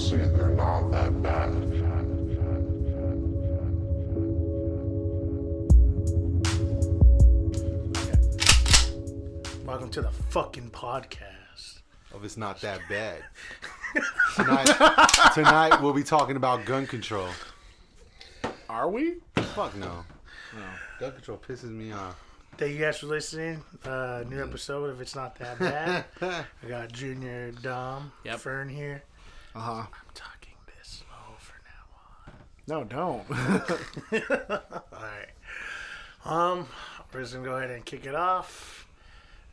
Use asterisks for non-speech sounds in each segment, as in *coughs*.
honestly, they're not that bad. Welcome to the fucking podcast. Oh, it's not that bad. *laughs* tonight, tonight we'll be talking about gun control. Are we? Fuck no. No. Gun control pisses me off. Thank you guys for listening. Uh, new episode of It's Not That Bad. *laughs* I got Junior, Dom, Yep. Fern here. Uh huh. I'm talking this slow for now on. No, don't. *laughs* *laughs* Alright. Um, we're just gonna go ahead and kick it off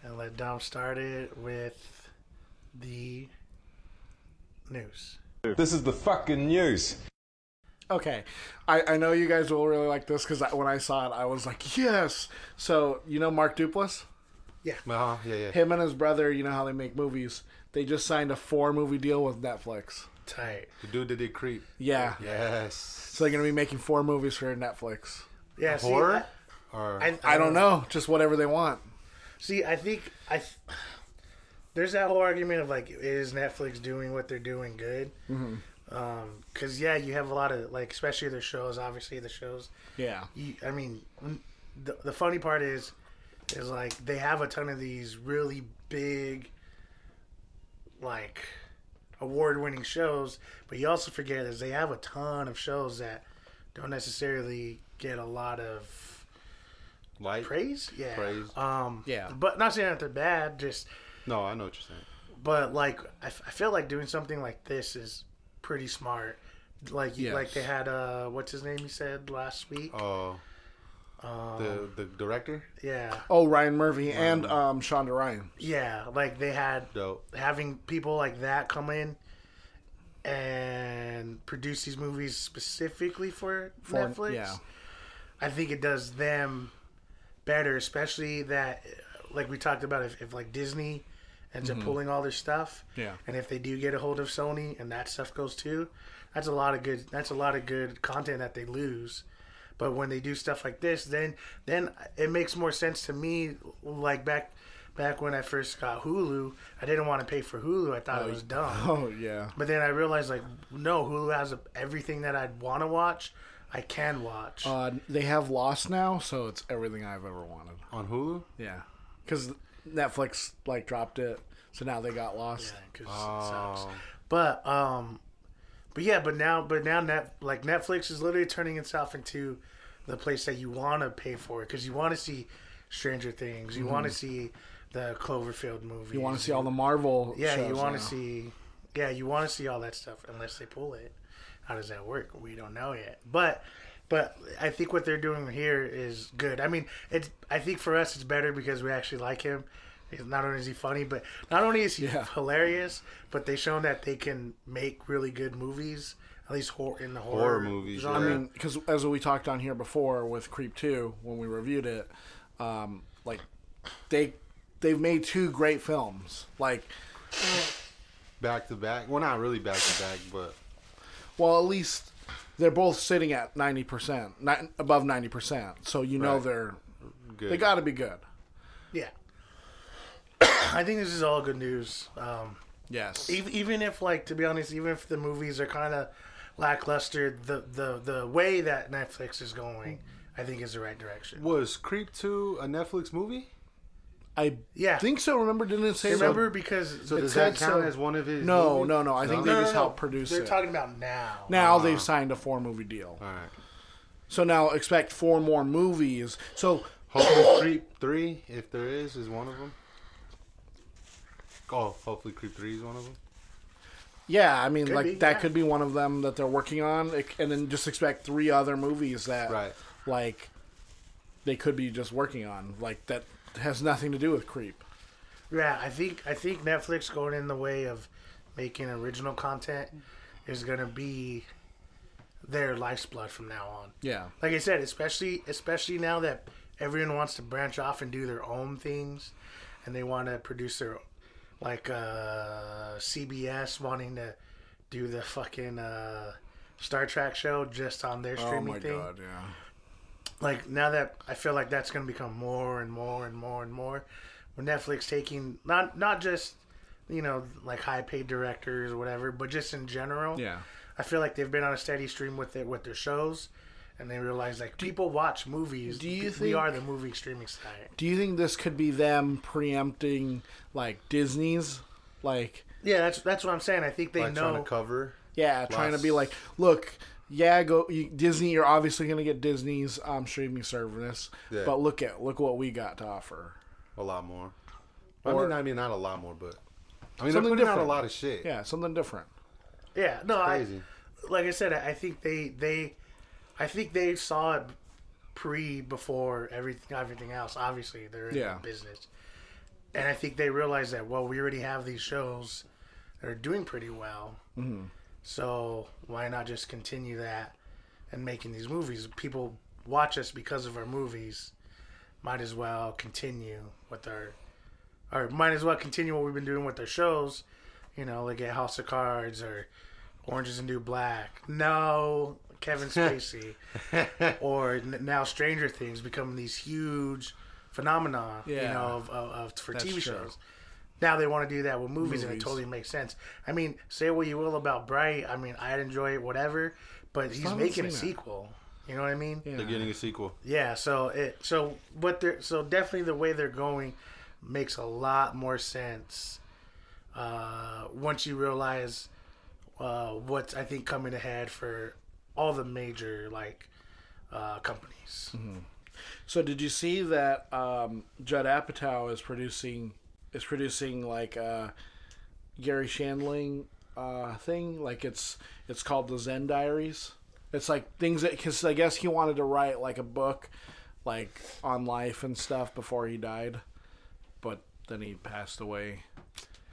and let Dom start it with the news. This is the fucking news. okay. I, I know you guys will really like this because when I saw it, I was like, yes. So, you know Mark Duplass? Yeah. Uh-huh, yeah, yeah. Him and his brother, you know how they make movies. They just signed a four movie deal with Netflix. Tight. The dude that did Creep. Yeah. Yes. So they're going to be making four movies for Netflix. Yeah, see, Horror? Or I, I don't know. Just whatever they want. See, I think I. th- There's that whole argument of like, is Netflix doing what they're doing good? Mm-hmm. Because yeah, you have a lot of like, especially their shows. Obviously, the shows. Yeah. You, I mean, the the funny part is, is like they have a ton of these really big, like, award-winning shows, but you also forget is they have a ton of shows that don't necessarily get a lot of light? praise. Yeah. Praise. Um. Yeah. But not saying that they're bad. Just No, I know what you're saying. but like I, f- I feel like doing something like this is pretty smart. Like Yes. like they had uh what's his name he said last week? Oh, Um, the the director? yeah. Oh, Ryan Murphy and um, Shonda Rhimes. Yeah, like they had Dope. having people like that come in and produce these movies specifically for, For- Netflix. yeah. I think it does them better, especially that, like we talked about, if, if like Disney ends up pulling all their stuff, Mm-hmm. Yeah. and if they do get a hold of Sony and that stuff goes too, that's a lot of good. That's a lot of good content that they lose. But when they do stuff like this, then then it makes more sense to me. Like back back when I first got Hulu, I didn't want to pay for Hulu. I thought it was dumb. *laughs* Oh, yeah. But then I realized, like, no, Hulu has everything that I'd want to watch. I can watch. Uh, they have Lost now, so it's everything I've ever wanted. On Hulu? Yeah, because Netflix like dropped it, so now they got Lost. Yeah, 'cause it sucks. Oh. But um, but yeah, but now, but now, net like Netflix is literally turning itself into the place that you want to pay for because you want to see Stranger Things, you want to see the Cloverfield movie, Mm-hmm. You want to see all the Marvel? yeah, you want to see, yeah, you want to see all that stuff unless they pull it. How does that work? We don't know yet, but. But I think what they're doing here is good. I mean, it's. I think for us, it's better because we actually like him. He's- Not only is he funny, but not only is he Yeah. hilarious, but they've shown that they can make really good movies. At least horror in the horror, Horror movies, genre. I mean, because as we talked on here before with Creep Two when we reviewed it, um, like they they've made two great films. Like, Back to back. Well, not really back to back, but well, at least they're both sitting at ninety percent, not above ninety percent. So you know Right. they're good. they got to be good. yeah. I think this is all good news. Um, Yes. even, even if, like, to be honest, even if the movies are kind of lackluster, the, the the way that Netflix is going, I think is the right direction. Was Creep 2 a Netflix movie? I Yeah. think so. Remember, didn't it say? Remember, because So does that count so- as one of his No, movies? no, no. I think they No, no, just no. helped produce They're it. talking about now. now they've signed a four movie deal. All right. So now expect four more movies. So Hopefully Creep 3, if there is, is one of them. Oh, hopefully Creep 3 is one of them. yeah, I mean, Could like be, that yeah. could be one of them that they're working on, It- and then just expect three other movies that, Right. like, they could be just working on, like that has nothing to do with Creep. Yeah, I think I think Netflix going in the way of making original content is gonna be their lifeblood from now on. Yeah, Like I said, especially especially now that everyone wants to branch off and do their own things, and they want to produce their like uh, CBS wanting to do the fucking uh, Star Trek show just on their streaming. oh my thing. god, yeah. like now that I feel like that's going to become more and more and more and more with Netflix taking not not just you know, like high paid directors or whatever, but just in general, Yeah. I feel like they've been on a steady stream with it with their shows, and they realize like people watch movies. do you we think- are the movie streaming site? Do you think this could be them preempting like Disney's like Yeah, that's that's what I'm saying. I think they like know. trying to cover. yeah, trying to be like, look, yeah, go you, Disney. You're obviously going to get Disney's um, streaming service, Yeah. but look at look what we got to offer. A lot more. I mean, I mean, not a lot more, but I mean, they're Something putting out a lot of shit. Yeah, something different. yeah, no, I, crazy. like I said, I think they they, I think they saw it pre before everything everything else. Obviously, they're in Yeah. the business, and I think they realized that well, we already have these shows that are doing pretty well. Mm-hmm. So why not just continue that and making these movies? People watch us because of our movies. Might as well continue with our, or might as well continue what we've been doing with our shows. You know, like at House of Cards or Orange is the New Black. No, Kevin *laughs* Spacey. or n- now Stranger Things becoming these huge phenomena. You know, of, of, of for That's TV true. shows. Now they want to do that with movies, and it totally makes sense. I mean, say what you will about Bright. I mean, I'd enjoy it, whatever. But he's making a seen it. sequel. You know what I mean? Yeah. They're getting a sequel. Yeah, so it so what they're so definitely the way they're going makes a lot more sense uh, once you realize uh, what's I think coming ahead for all the major like uh, companies. So did you see that um, Judd Apatow is producing is producing like a Garry Shandling uh, thing? Like it's it's called the Zen Diaries. It's like things that because I guess he wanted to write like a book like on life and stuff before he died, but then he passed away.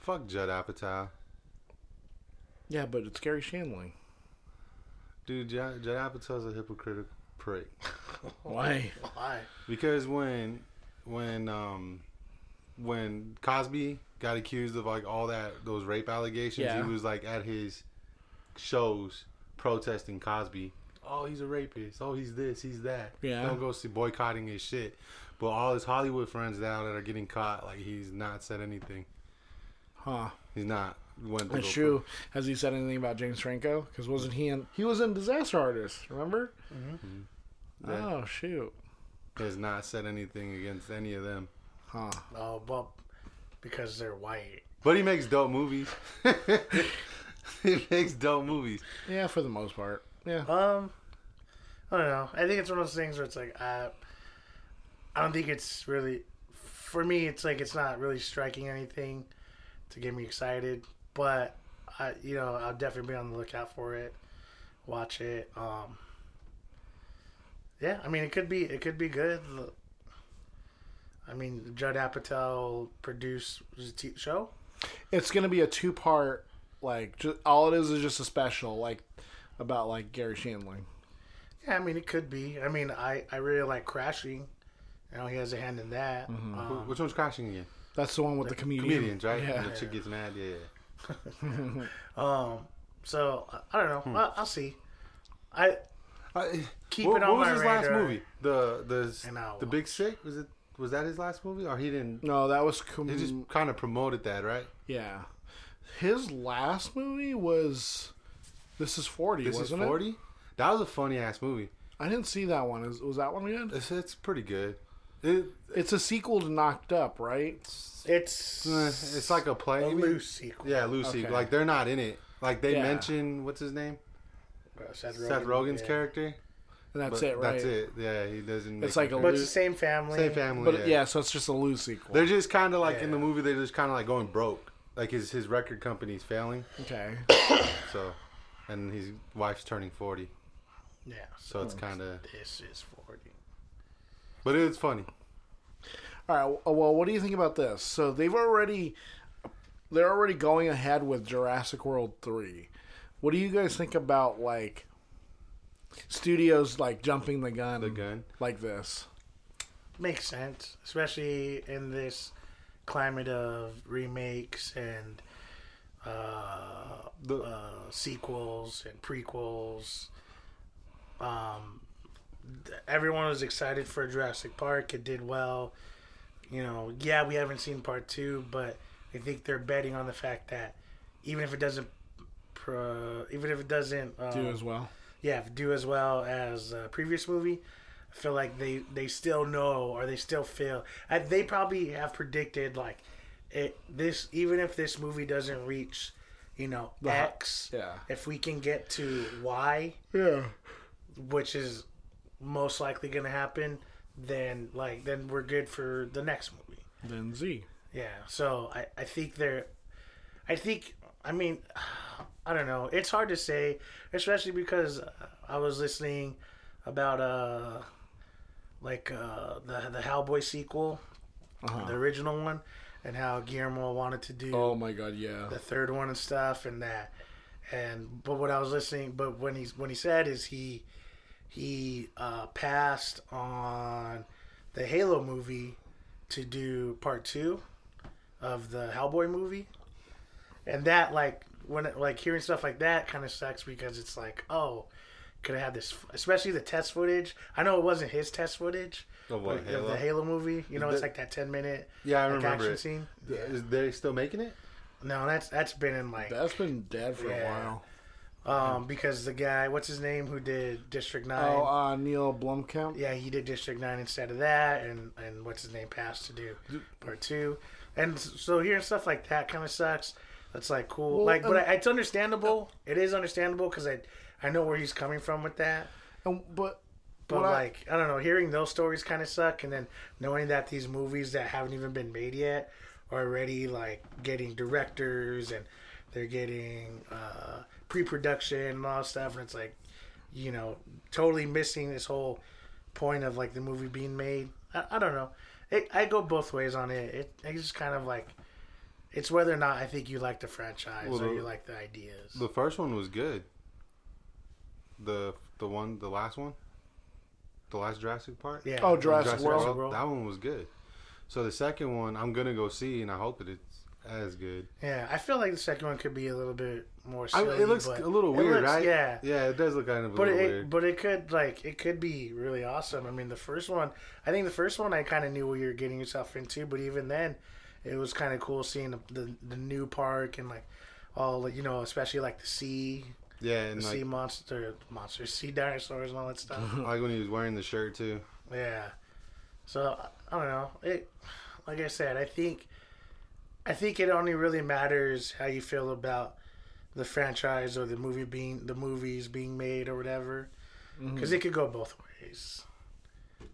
Fuck Judd Apatow. Yeah, but it's Garry Shandling. Dude, Judd, Judd Apatow's a hypocritical prick. *laughs* Why? Why? Because when when um when Cosby got accused of like all that those rape allegations, Yeah. he was like at his shows protesting Cosby. Oh, he's a rapist. Oh, he's this, he's that. Yeah. Don't go see boycotting his shit. But all his Hollywood friends now that are getting caught, like he's not said anything. Huh? He's not went to That's go true. Has he said anything about James Franco? Because wasn't he in? He was in Disaster Artist. Remember? Yeah. Oh shoot! Has not said anything against any of them. Huh? Oh, well, because they're white. But he makes dope movies. *laughs* he makes dope movies. Yeah, for the most part. Yeah. Um, I don't know. I think it's one of those things where it's like I, I don't think it's really, for me. It's like it's not really striking anything to get me excited. But I, you know, I'll definitely be on the lookout for it. Watch it. Um, yeah, I mean, it could be it could be good. I mean, Judd Apatow produced was it a t- show. It's gonna be a two part. Like, just, all it is is just a special, like about like Garry Shandling. Yeah, I mean, it could be. I mean, I I really like Crashing. You know, he has a hand in that. Um, Which one's crashing again? That's the one with the comedian. Comedians, right? Yeah. And the chick gets mad. Yeah. *laughs* Um, so I- I don't know. Hmm. I'll, I'll see. I I, Keep what, it on what was my his last movie? The the And I'll the Big Sick was it? Was that his last movie, or he didn't? No, that was com- He just kind of promoted that, right? yeah. His last movie was This Is Forty, This is wasn't it? forty. That was a funny ass movie. I didn't see that one. Is, was that one good? It's, it's pretty good. It, It's a sequel to Knocked Up, right? it's it's like a play. a loose sequel. Yeah, Lucy. Okay. Like they're not in it. Like they Yeah. mention what's his name? Uh, Seth, Seth Rogen's yeah. character. And that's but it, right? That's it. Yeah, he doesn't. It's like a But it's the same family. same family. But yeah. yeah. so it's just a loose sequel. They're just kind of like in the movie. They're just kind of like going broke. Like his his record company's failing. okay. So, and his wife's turning forty. Yeah. So it's kind of. This is forty. But it's funny. All right. Well, what do you think about this? So they've already they're already going ahead with Jurassic World three. What do you guys think about like studios like jumping the gun, The gun. like this? Makes sense, especially in this climate of remakes and uh, The- uh, sequels and prequels. Um, th- everyone was excited for Jurassic Park. It did well. You know, yeah, we haven't seen part two, but I think they're betting on the fact that even if it doesn't, pro, even if it doesn't um, Do as well. yeah, do as well as uh, previous movie. I feel like they they still know or they still feel I, they probably have predicted like it this even if this movie doesn't reach you know hu- X yeah. if we can get to Y Yeah. which is most likely going to happen then like then we're good for the next movie Then Z. yeah, so I, I think they're, I think, I mean, *sighs* I don't know. It's hard to say, especially because I was listening about uh, like uh the the Hellboy sequel, Uh-huh. the original one, and how Guillermo wanted to do Oh my god, yeah. the third one and stuff, and that, and but what I was listening, but when he's when he said is he he uh, passed on the Halo movie to do part two of the Hellboy movie, and that like when it, like hearing stuff like that kind of sucks because it's like oh could have had this especially the test footage. I know it wasn't his test footage. Of what, but of Halo? the Halo movie, you know, it's like that ten minute Yeah, I like, remember action it. scene. Is they still making it? No, that's that's been in like That's been dead for Yeah. a while. Um, because the guy, what's his name, who did District Nine? Oh, uh, Neil Blomkamp. yeah, he did District Nine instead of that, and and what's his name passed to do part two, and so hearing stuff like that kind of sucks. That's like cool, Well, like, but um, I, it's understandable. It is understandable because I I know where he's coming from with that. And, but But what I- like, I, don't know, hearing those stories kind of suck, and then knowing that these movies that haven't even been made yet are already like getting directors and they're getting uh, pre-production and all that stuff, and it's like, you know, totally missing this whole point of like the movie being made. I, I don't know. It, I go both ways on it. It it's just kind of like. It's whether or not I think you like the franchise Well, or you like the ideas. The first one was good. The the one the last one, the last Jurassic Park. yeah. Oh, Jurassic World. World. That one was good. So the second one, I'm gonna go see, and I hope that it's as good. Yeah, I feel like the second one could be a little bit more. I, it looks a little weird, looks- right? Yeah, yeah, it does look kind of a but it weird. but it could like it could be really awesome. I mean, the first one, I think the first one, I kind of knew what you were getting yourself into, but even then, it was kind of cool seeing the, the the new park and like all the- you know, especially like the sea, yeah, and the and sea like, monster, monsters, sea dinosaurs, and all that stuff. *laughs* like when he was wearing the shirt too. Yeah. So I don't know. It, like I said, I think, I think it only really matters how you feel about the franchise or the movie being the movies being made or whatever, because it could go both ways.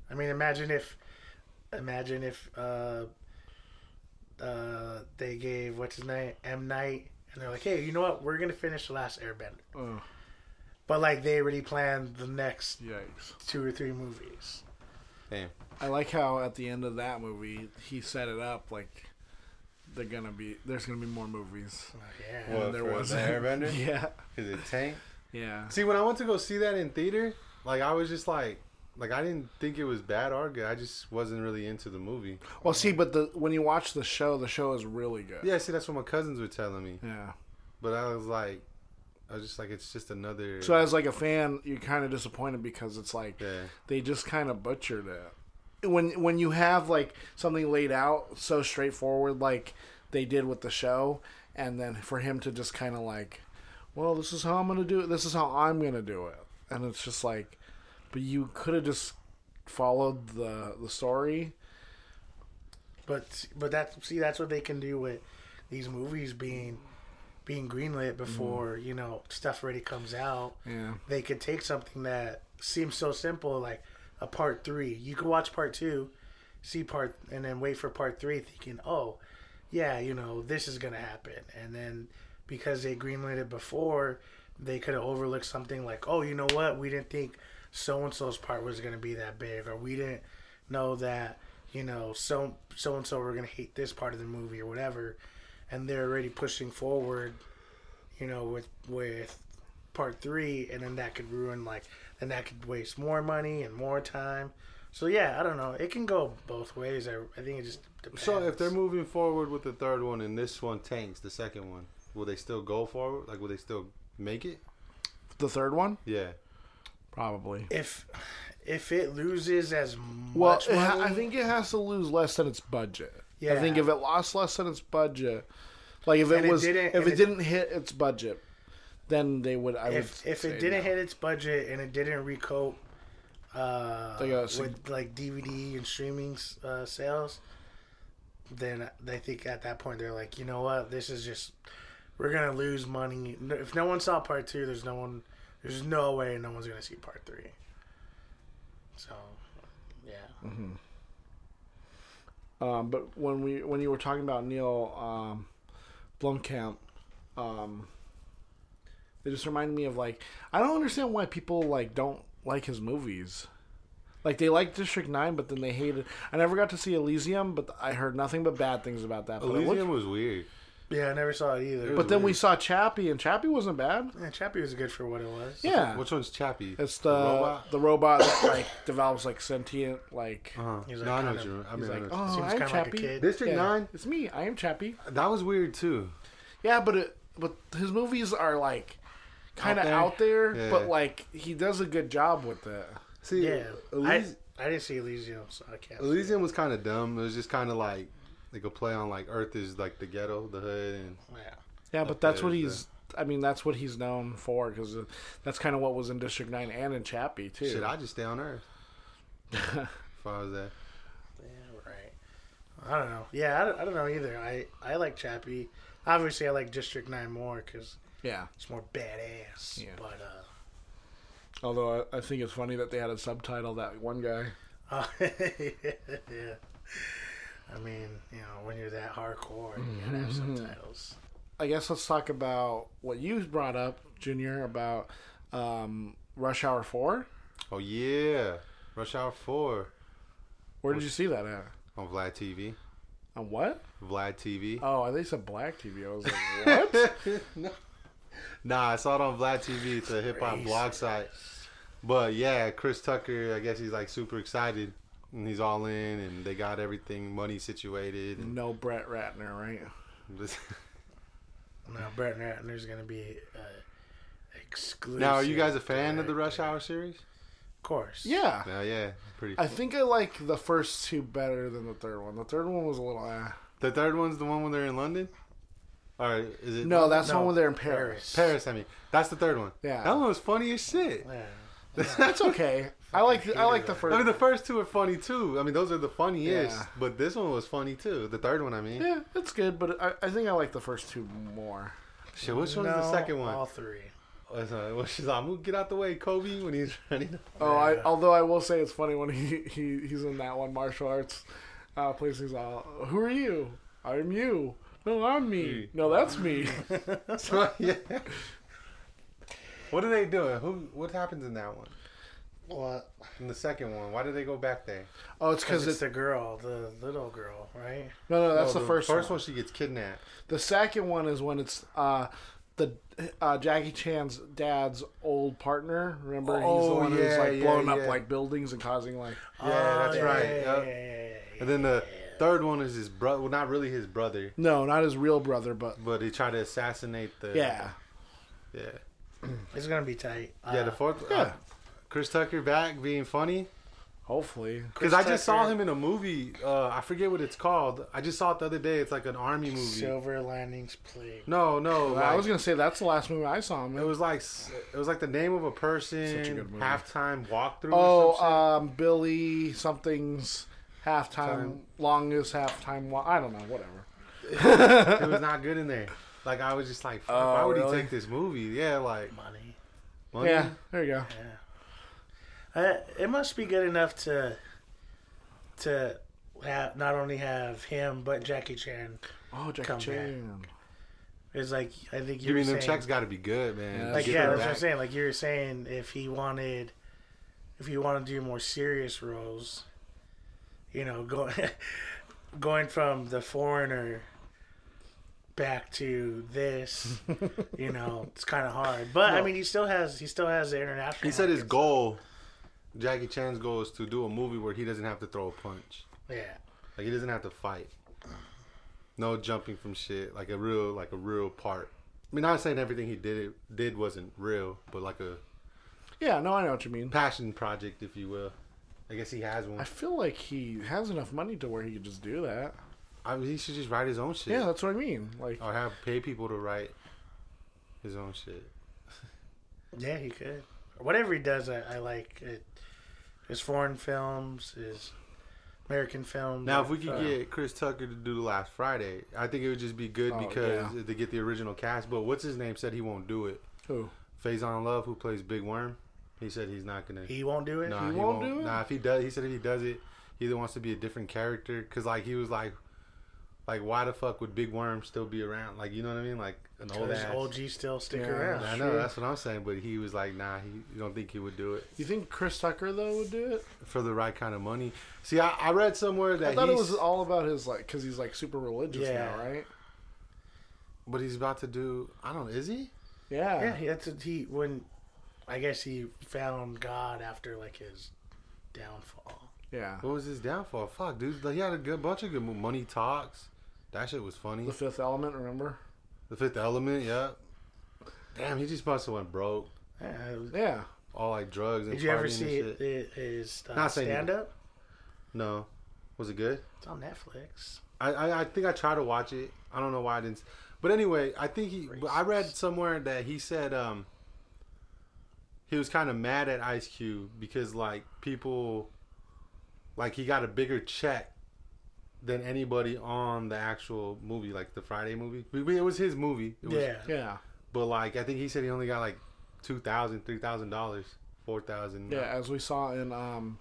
I mean, imagine if, imagine if uh, uh, they gave what's his name M Night, and they're like, hey, you know what? We're gonna finish the last Airbender, Oh, but like they already planned the next yikes. two or three movies. Damn. I like how at the end of that movie he set it up like they're gonna be there's gonna be more movies. Oh, yeah. What, And there was the Airbender? *laughs* yeah, Cause it tanked. yeah. See, when I went to go see that in theater, like I was just like, like I didn't think it was bad or good. I just wasn't really into the movie. Well, see, but the when you watch the show, the show is really good. Yeah, see, that's what my cousins were telling me. Yeah. But I was like, I was just like, it's just another. So as like a fan, you're kind of disappointed because it's like yeah, they just kind of butchered it. When when you have like something laid out so straightforward, like they did with the show, and then for him to just kind of like, well, this is how I'm gonna do it. This is how I'm gonna do it, and it's just like, but you could have just followed the the story. But but that see that's what they can do with these movies being being greenlit before mm-hmm. you know stuff already comes out. Yeah. They could take something that seems so simple like a part three. You could watch part two, see part, and then wait for part three, thinking, oh, yeah, you know this is gonna happen, and then because they greenlit it before, they could have overlooked something like, oh, you know what, we didn't think so and so's part was gonna be that big, or we didn't know that you know so so and so were gonna hate this part of the movie or whatever, and they're already pushing forward, you know, with with part three, and then that could ruin like then that could waste more money and more time. So yeah, I don't know. It can go both ways. I, I think it just depends. So if they're moving forward with the third one and this one tanks, the second one, will they still go forward? Like, will they still make it? The third one, Yeah. probably. if if it loses as Well, much it ha- I think it has to lose less than its budget. Yeah, I think if it lost less than its budget, like if it it was didn't- if it, it- didn't hit its budget, then they would. I if would if it didn't no. hit its budget and it didn't recoup uh, Like a sig- with like DVD and streaming uh, sales, then they think at that point they're like, you know what, this is just we're gonna lose money. If no one saw part two, there's no one, there's no way no one's gonna see part three. So, yeah, Mm-hmm. Um, but when we when you were talking about Neil um, Blomkamp, um, it just reminded me of like I don't understand why people like don't like his movies. Like they like District Nine, but then they hated. I never got to see Elysium, but I heard nothing but bad things about that. But, it Elysium looked- was weird. yeah, I never saw it either. but then we saw Chappie, and Chappie wasn't bad. yeah, Chappie was good for what it was. Yeah, Which one's Chappie? it's the robot? the robot that like *coughs* develops like sentient like. Uh-huh. He's no, I know kind what of- you. I He's mean, I like, know what oh, Seems I'm kinda like a Chappie. kid. District Yeah, Nine? It's me. I am Chappie. that was weird too. Yeah, but it, but his movies are like kind of there? out there, Yeah. but like he does a good job with that. See, Yeah, I, Elysium, I didn't see Elysium, so I can't. say. Elysium was kind of dumb. It was just kind of like like a play on like Earth is like the ghetto, the hood, and Yeah. Yeah, but that's what there's he's. I mean, that's what he's known for because uh, that's kind of what was in District Nine and in Chappie too. Should I just stay on Earth. *laughs* if I was that. Yeah, right. I don't know. Yeah, I don't, I don't know either. I, I like Chappie. Obviously, I like District 9 more because yeah. it's more badass. Yeah. But, uh, Although I, I think it's funny that they had a subtitle that one guy. uh *laughs* yeah. I mean, you know, when you're that hardcore, you gotta have subtitles. I guess let's talk about what you brought up, Junior, about um, Rush Hour Four. Oh yeah, Rush Hour Four Where did you see that at? on Vlad TV. On what? Vlad TV. Oh, I think said Black TV. I was like, what? *laughs* *laughs* Nah, I saw it on Vlad TV. It's a hip hop blog site. But yeah, Chris Tucker, I guess he's like super excited. And he's all in, and they got everything money situated. And no Brett Ratner, right? this- *laughs* Now, Brett Ratner's gonna be uh, exclusive. now, are you guys a fan of the Rush Hour series? Of course. Yeah. Yeah, yeah, pretty. I think I like the first two better than the third one. The third one was a little ah. The third one's the one when they're in London. Or is it No, that's the one when they're in Paris. Paris? I mean, that's the third one. Yeah. that one was funny as shit. Yeah. *laughs* That's okay. *laughs* I like the, I like the first. I mean, the first two are funny too. I mean, those are the funniest. Yeah. But this one was funny too. The third one, I mean. yeah, it's good, but I, I think I like the first two more. Shit, which one's No, the second one? All three. Uh, well, she's like, "Move, get out the way, Kobe," when he's *laughs* running. Oh, I although I will say it's funny when he, he he's in that one martial arts uh, place. He's all, "Who are you? I'm you. No, I'm me. No, that's me." *laughs* So, yeah. What are they doing? Who? What happens in that one? What? In the second one, why did they go back there? Oh, it's Because because it's it's the girl, the little girl, right? no, no. That's No, the, first. First one. one, she gets kidnapped. The second one is when it's uh, the uh, Jackie Chan's dad's old partner. Remember, he's the Oh, one who's like yeah, blowing up like buildings and causing like. Yeah, that's Oh, right. Yeah, Yep. yeah, yeah, yeah, yeah, And then the third one is his brother. Well, not really his brother, No, not his real brother, but but he tried to assassinate the. yeah. Yeah. *clears throat* It's gonna be tight. Yeah. Uh, The fourth. yeah. Uh, Chris Tucker back being funny. Hopefully, Because I just saw him in a movie. Uh, I forget what it's called. I just saw it the other day. It's like an army movie. Silver Linings Playbook. No, no. I like- was gonna say that's the last movie I saw him. It was like it was like the name of a person. Such a good movie. Halftime walkthrough. Oh, or um, Billy something's halftime, Time. longest halftime. Wa- I don't know, whatever. it was not good in there. Like I was just like, fuck, Oh, why would really? he take this movie? Yeah, like Money. money. Yeah, there you go. Uh, it must be good enough to to have, not only have him but Jackie Chan. Oh, Jackie Come back. Chan. It's like I think you You were mean them saying, checks got to be good, man. Yeah, like get yeah, them that's what I'm back. saying. Like you were saying, if he wanted, if he wanted to do more serious roles, you know, going *laughs* going from the foreigner back to this, you know, *laughs* it's kind of hard. But I mean, he still has he still has the international. He said his goal, Jackie Chan's goal, is to do a movie where he doesn't have to throw a punch. Yeah, Like he doesn't have to fight. No jumping from shit. Like a real, like a real part. I mean, not saying everything he did it did wasn't real, but like a Yeah, no, I know what you mean. passion project, if you will. I guess he has one. I feel like he has enough money to where he could just do that. I mean, he should just write his own shit. Yeah, that's what I mean. Like, Or have pay people to write his own shit. *laughs* Yeah, he could. Whatever he does, I, I like it. His foreign films, his American films. Now, if we could uh, get Chris Tucker to do the last Friday, I think it would just be good Oh, because yeah. to get the original cast. But what's his name said he won't do it. who? Faizon Love, who plays Big Worm, he said he's not gonna. he won't do it. Nah, He won't do it? Nah, if he does, he said if he does it, he either wants to be a different character, cause like he was like, like why the fuck would Big Worm still be around? Like you know what I mean? Like an old Does ass. OG still stick Yeah. around? I know that's what I'm saying, but he was like, nah, he you don't think he would do it You think Chris Tucker though would do it? for the right kind of money. See, I, I read somewhere that I thought it was all about his like, because he's like super religious Yeah. now, right? but he's about to do. I don't. know, Is he? Yeah. Yeah, he, that's a, he when I guess he found God after like his downfall. Yeah. What was his downfall? Fuck, dude. Like, he had a good bunch of good mo- money talks. That shit was funny. The Fifth Element, remember? The Fifth Element, yeah. Damn, he just must have went broke. Yeah, Yeah. All like drugs and Did you ever partying and see shit. it, his uh, Not saying he- stand up? No. Was it good? It's on Netflix. I, I I think I tried to watch it. I don't know why I didn't. But anyway, I think he. but I read somewhere that he said um. He was kind of mad at Ice Cube because like people, like he got a bigger check than anybody on the actual movie, like the Friday movie. It was his movie. It was, yeah, Yeah. But like I think he said he only got like two thousand, three thousand dollars, four thousand. Yeah, as we saw in um,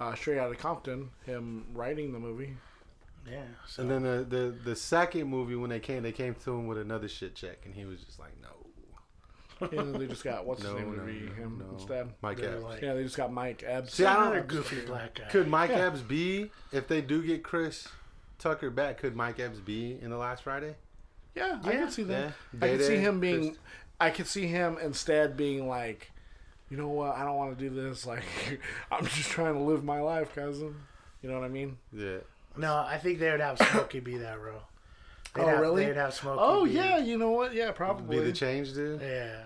uh, Straight Outta Compton, him writing the movie. yeah. So And then the, the the second movie when they came, they came to him with another shit check, and he was just like, no, And then they just got, what's no, his name no, to be no, him no. instead? Mike They're Epps. like- Yeah, they just got Mike Epps. See, I don't- another goofy black guy. Could Mike Yeah. Epps be if they do get Chris Tucker back? Could Mike Epps be in the last Friday? Yeah, I Yeah. can see that. Yeah. I could see Day-Day, him being. Chris- I could see him instead being like, you know what? I don't want to do this. *laughs* Like, I'm just trying to live my life, cousin. You know what I mean? Yeah. No, I think they would have Smokey be that role. They'd Oh, have, really? They'd have Smokey. Oh be, yeah, you know what? Yeah, probably. Be probably. the change dude. Yeah.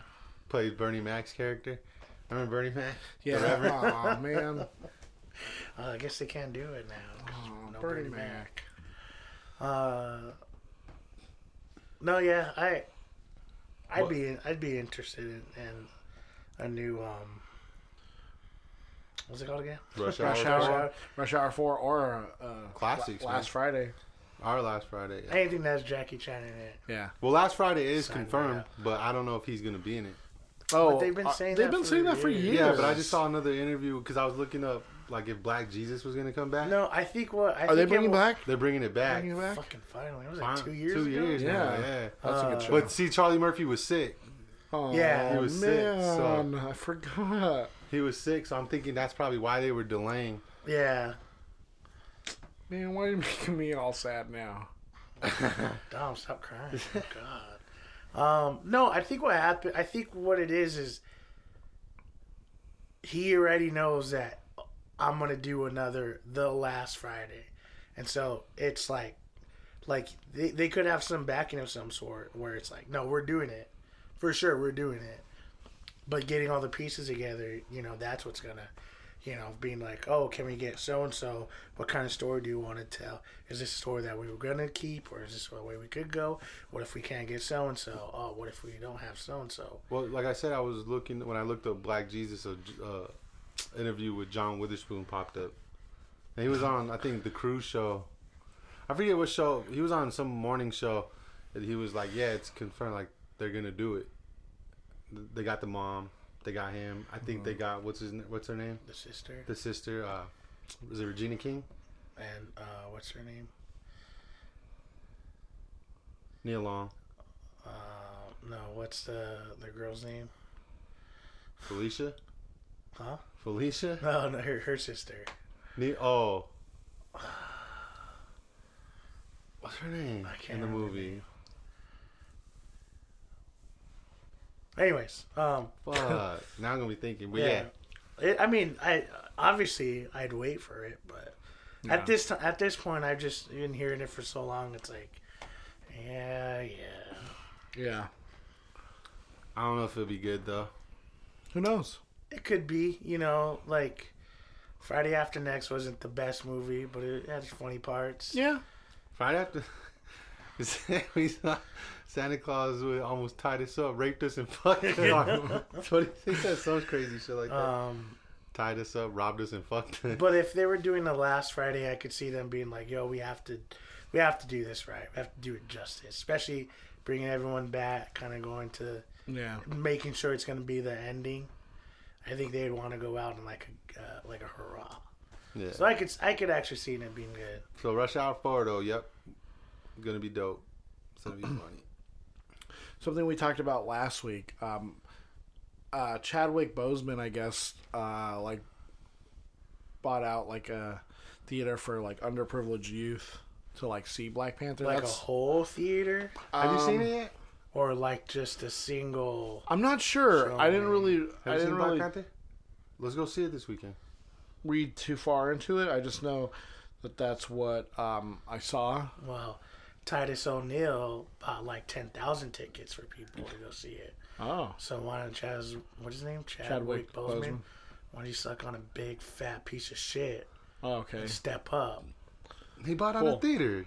Played Bernie Mac's character. I remember Bernie Mac? yeah. Oh *laughs* man. Uh, I guess they can't do it now. Oh, no Bernie Bernie Mac. Uh, no, yeah, I, I'd be, I'd be interested in, in a new, um, what's it called again? Rush *laughs* Rush Hour. Hour, Rush Hour Four, or uh, Classics, La- man. Last Friday. Our last Friday. Anything that's Jackie Chan in it. Yeah. Well, last Friday is Sign confirmed, but I don't know if he's gonna be in it. Oh, they've been uh, saying they've that been for saying that for years. years. Yeah, but I just saw another interview because I was looking up like if Black Jesus was gonna come back. No, I think what I Are they think it bringing will- back? They're bringing it back. Bringing it back? Fucking finally, it was Fine. like two years. Two ago? years now. Yeah. Yeah. That's a good Uh, show. But see, Charlie Murphy was sick. oh, Yeah. He was sick, so- man, I forgot. He was sick, so I'm thinking that's probably why they were delaying. Yeah. Man, why are you *laughs* making me all sad now? *laughs* Dom, stop crying. Oh, God. Um, no, I think what happened. I think what it is is he already knows that I'm gonna do another the last Friday, and so it's like, like they, they could have some backing of some sort where it's like, no, we're doing it, for sure, we're doing it, but getting all the pieces together, you know, that's what's gonna. You know, being like, oh, can we get so and so? What kind of story do you want to tell? Is this a story that we were gonna keep, or is this a way we could go? What if we can't get so and so? Oh, what if we don't have so and so? Well, like I said, I was looking when I looked up Black Jesus, a uh, interview with John Witherspoon popped up, and he was on I think the cruise show. I forget what show he was on, some morning show, and he was like, "Yeah, it's confirmed. Like they're gonna do it. They got the mom, they got him. I think they got what's his what's her name? The sister The sister. Uh, was it Regina King? and uh, what's her name? Nia Long, Uh, no, what's the the girl's name? Felicia, Huh? Felicia. *laughs* No, no, her her sister. Ne- oh. *sighs* What's her name I can't in the movie? Anyways, um, Fuck. *laughs* now I'm gonna be thinking. But yeah. yeah. It, I mean, I obviously I'd wait for it, but Yeah. at this time, at this point, I've just been hearing it for so long. It's like, yeah, yeah. Yeah. I don't know if it'll be good though. Who knows? It could be, you know, like Friday After Next wasn't the best movie, but it had funny parts. Yeah. Friday after. *laughs* *laughs* we saw Santa Claus would almost tied us up, raped us, and *laughs* fucked us. That's what he, he said. Some crazy shit like that. Um, tied us up, robbed us, and fucked us. but if they were doing the last Friday, I could see them being like, "Yo, we have to, we have to do this right. We have to do it justice, especially bringing everyone back, kind of going to Yeah. making sure it's going to be the ending." I think they'd want to go out in like a uh, like a hurrah. yeah. So I could I could actually see it being good. So Rush Hour Four though, yep, gonna be dope. It's gonna be funny. Something we talked about last week. Um, uh, Chadwick Boseman, I guess, uh, like bought out like a theater for like underprivileged youth to like see Black Panther. Like That's a whole theater, Have you seen um, it yet? or like just a single. I'm not sure. I didn't really. Have I you didn't seen Black really Panther? Let's go see it this weekend. read too far into it. I just know that that's what um, I saw. Well, Titus O'Neil bought like ten thousand tickets for people to go see it. Oh, So why don't Chaz? What's his name? Chadwick Chadwick Boseman. Boseman. Why don't you suck on a big fat piece of shit oh okay. and step up? He bought out a theater.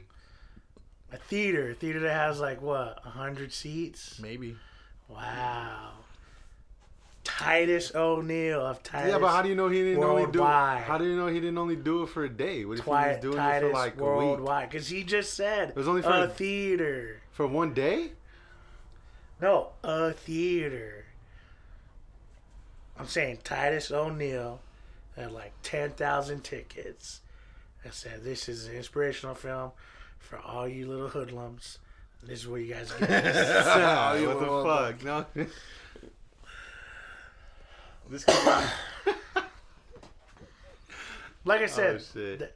A theater, a theater that has like what, a hundred seats? Maybe. Wow. Titus O'Neil of Titus. Yeah, but how do you know he didn't only do? Worldwide. How do you know he didn't only do it for a day? What if he Twi- was doing Titus it for like a week? worldwide? Because he just said It was only for a a- theater. For one day? No, a theater. I'm saying Titus O'Neil had like 10,000 tickets I said, This is an inspirational film for all you little hoodlums. This is where you guys get *laughs* this. what the fuck? *laughs* No. This could *laughs* Like I said, oh th-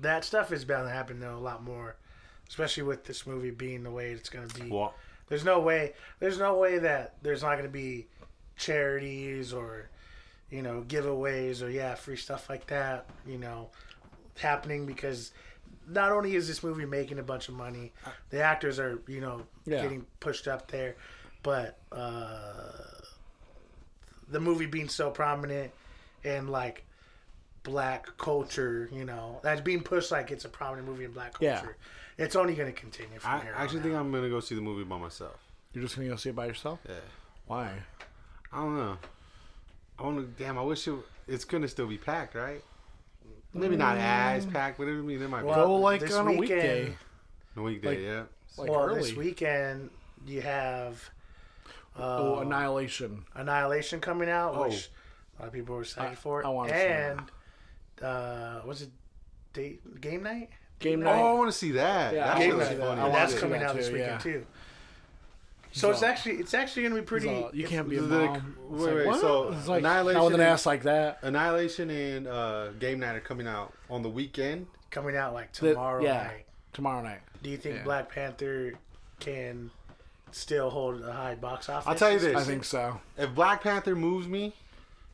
that stuff is bound to happen though a lot more, especially with this movie being the way it's going to be. Well, There's no way. There's no way that there's not going to be charities or, you know, giveaways or yeah, free stuff like that. You know, happening because not only is this movie making a bunch of money, the actors are you know Yeah. getting pushed up there, but uh, the movie being so prominent and like black culture, you know, that's being pushed like it's a prominent movie in black Yeah. culture. It's only going to continue from I here. actually on think out. I'm gonna go see the movie by myself. You're just gonna go see it by yourself? Yeah. Why? I don't know. I want to. Damn, I wish it. It's gonna still be packed, right? Maybe not mm. as packed, but I mean, it might Well, Go like this on a weekend- weekday. be a weekday. like- yeah. Like well, early. this weekend you have uh, oh, Annihilation. Annihilation coming out, Oh. which a lot of people were excited I- for. I wanna see and uh, was it date game night? Game night. Oh. I want to see that. Yeah, that game shit wanna looks see night, funny. I and that's coming that out too, this weekend yeah. too. So it's So- actually it's actually gonna be pretty. So you can't be a It's like- mom. It's wait, like, wait, what? so it's like, Annihilation not with an and- ass like that. Annihilation and uh, Game Night are coming out on the weekend. coming out like The- tomorrow yeah. night. Tomorrow night. Do you think Yeah. Black Panther can still hold a high box office? I'll tell you this: I think so. if Black Panther moves me,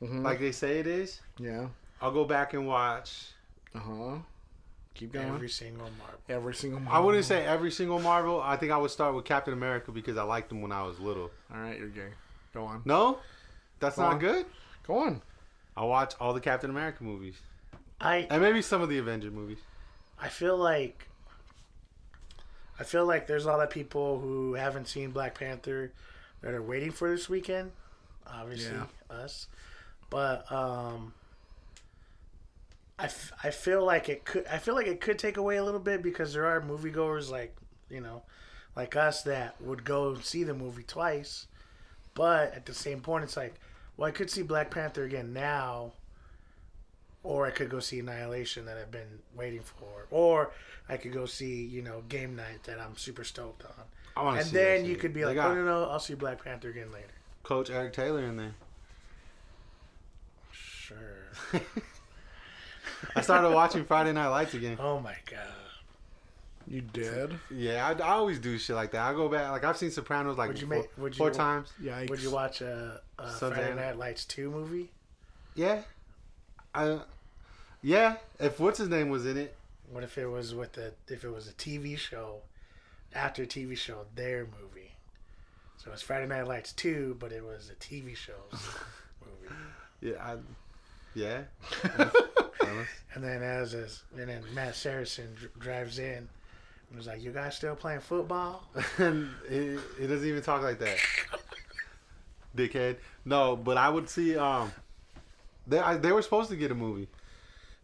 Mhm. like they say it is, Yeah. I'll go back and watch. Uh huh. Keep going. every Every, single Marvel. Every single. I wouldn't say every single Marvel. I think I would start with Captain America because I liked him when I was little. All right, you're gay. Go on. No, that's Go not on. good. Go on. I watch all the Captain America movies I and maybe some of the Avenger movies. I feel like I feel like there's a lot of people who haven't seen Black Panther that are waiting for this weekend. Obviously, Yeah. us, but um, I, f- I feel like it could I feel like it could take away a little bit because there are moviegoers like you know like us that would go see the movie twice, but at the same point it's like well I could see Black Panther again now or I could go see Annihilation that I've been waiting for, or I could go see you know Game Night that I'm super stoked on, I want to and see. then you shit. could be They like, got oh no no, I'll see Black Panther again later. Coach Eric Taylor in there. Sure. *laughs* I started watching Friday Night Lights again. oh my god. You did? Yeah, I, I always do shit like that. I go back, like I've seen Sopranos like Would you four, make- would four times. Yikes. Would you watch a, a Sons Friday Night Lights two movie? Yeah, I, yeah. If what's his name was in it, What if it was with a if it was a TV show, after TV show their movie? So it's Friday Night Lights two, but it was a TV show's *laughs* movie. yeah, I, yeah. *laughs* And then as a, and then Matt Saracen dr- drives in He was like, "You guys still playing football?" *laughs* and he, it doesn't even talk like that. Dickhead. No, but I would see. Um, they I, they were supposed to get a movie.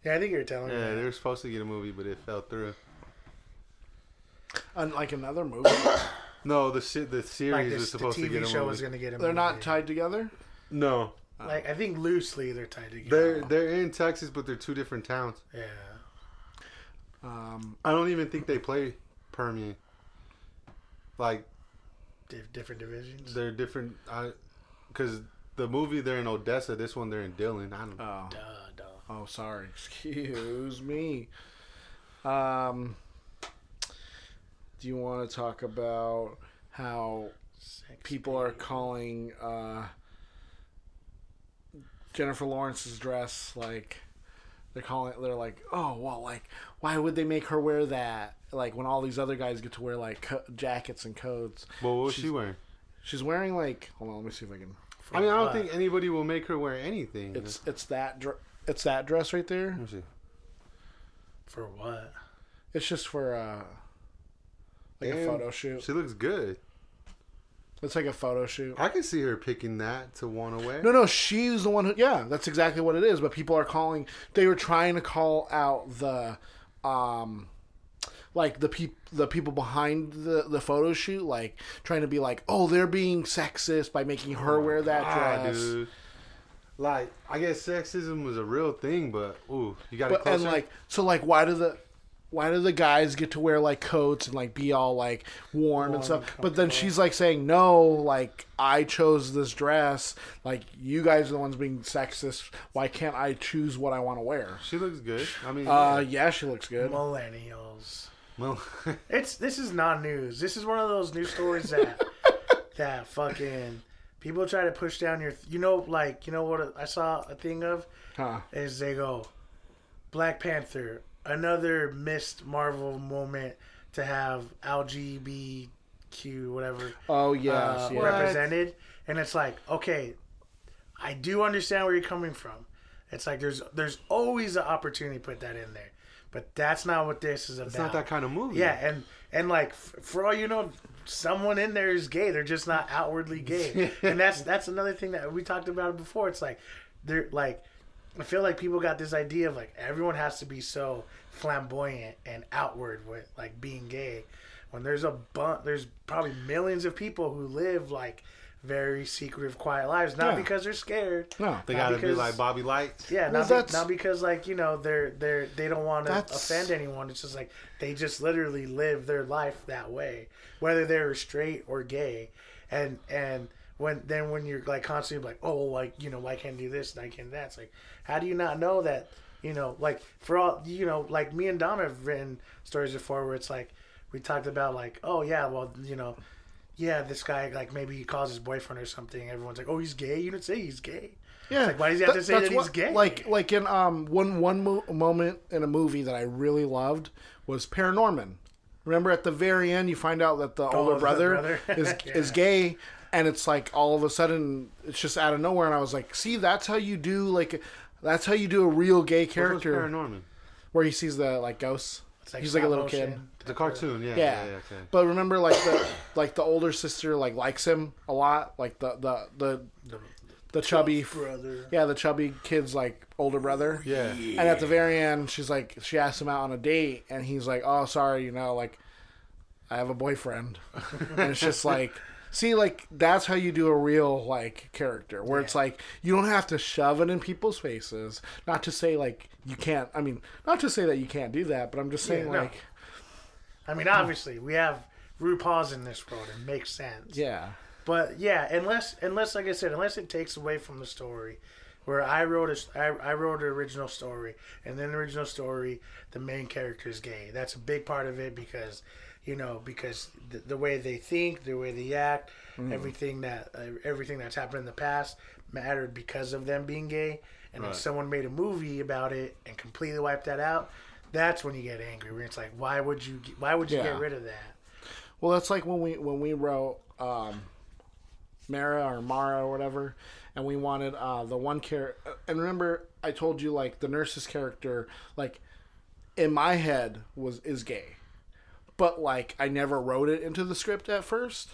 Yeah, I think you're telling me. Yeah, they were supposed to get a movie, but it fell through. Unlike another movie, *coughs* No, the shit, the series like was this, the supposed to get TV a show movie. was gonna get a they're not tied together. No, Like I think loosely they're tied together. they're together. they're in Texas, but they're two different towns. yeah. Um, I don't even think they play Permian. Like Di- different divisions. they're different. I because the movie they're in Odessa. This one they're in Dillon. I don't. oh, Duh, duh. oh, sorry. *laughs* Excuse me. Um, do you want to talk about how Sex people are calling uh, Jennifer Lawrence's dress like they're calling they're like oh well like why would they make her wear that like when all these other guys get to wear like co- jackets and coats Well, what was she wearing? she's wearing like hold on let me see if I can I mean, I don't think anybody will make her wear anything. it's it's that dr- it's that dress right there Let me see. For what? it's just for uh like a Damn, photo shoot She looks good. it's like a photo shoot I can see her picking that to want to wear. No, no, she's the one who. Yeah, that's exactly what it is. But people are calling. They were trying to call out the, um, like the peop the people behind the the photo shoot, like trying to be like, oh, they're being sexist by making her wear that Ah, dress. dude. Like, I guess sexism was a real thing, but ooh, you got it But closer. and like, so like, why do the why do the guys get to wear like coats and like be all like warm, and stuff? But then she's like saying, no, like I chose this dress. Like you guys are the ones being sexist. Why can't I choose what I want to wear? she looks good. I mean, Uh, yeah, she looks good. Millennials. Well, *laughs* It's this is not news. This is one of those news stories that *laughs* that fucking people try to push down your. You know, like you know what I saw a thing of Huh. is they go Black Panther, another missed Marvel moment to have LGBTQ whatever Oh yes, uh, yeah. represented, and it's like okay, I do understand where you're coming from. It's like there's there's always an opportunity to put that in there, but that's not what this is about. it's not that kind of movie. Yeah, and and like for all you know, someone in there is gay. They're just not outwardly gay, *laughs* and that's that's another thing that we talked about before. It's like they're like, I feel like people got this idea of like everyone has to be so flamboyant and outward with like being gay, when there's a bunch, there's probably millions of people who live like very secretive, quiet lives, not Yeah. because they're scared. No, they got to be like Bobby Lights. Yeah, Well, not, be, not because like you know they're they're they don't want to offend anyone. It's just like they just literally live their life that way, whether they're straight or gay, and and when then when you're like constantly like oh like you know I can't do this and I can't do that. It's like how do you not know that you know like for all you know like me and Dom have written stories before where it's like we talked about like oh yeah well you know yeah this guy like maybe he calls his boyfriend or something. Everyone's like oh he's gay. You didn't say he's gay. Yeah, like, why does he have to say that's that he's gay? Like, like in um one one mo- moment in a movie that I really loved was Paranorman. Remember at the very end, you find out that the older Oh, the brother, brother? *laughs* is Yeah. is gay, and it's like all of a sudden it's just out of nowhere, and I was like, see, that's how you do like, that's how you do a real gay What was character Paranorman? where he sees the like ghosts. It's He's like a little motion. kid. The cartoon. Yeah. Yeah. Yeah. yeah okay. But remember, like the like the older sister like likes him a lot, like the the the the chubby brother. yeah the chubby kid's like older brother. Yeah. And at the very end, she's like, she asks him out on a date, and he's like, "Oh, sorry, you know, like, I have a boyfriend." *laughs* and it's just like, see, like that's how you do a real like character, where it's like you don't have to shove it in people's faces. Not to say like you can't. I mean, not to say that you can't do that, but I'm just saying Yeah, no. like, I mean, obviously, we have RuPaul's in this world. It makes sense. yeah, But yeah, unless unless like I said, unless it takes away from the story, where I wrote a I, I wrote an original story, and then the original story, the main character is gay. That's a big part of it because, you know, because the, the way they think, the way they act, everything that uh, everything that's happened in the past mattered because of them being gay. And Right. if someone made a movie about it and completely wiped that out, that's when you get angry. Where it's like, why would you? Why would you Yeah. get rid of that? Well, that's like when we when we wrote um, Mara or Mara or whatever, and we wanted uh, the one character. And remember, I told you like the nurse's character, like in my head was is gay, but like I never wrote it into the script at first.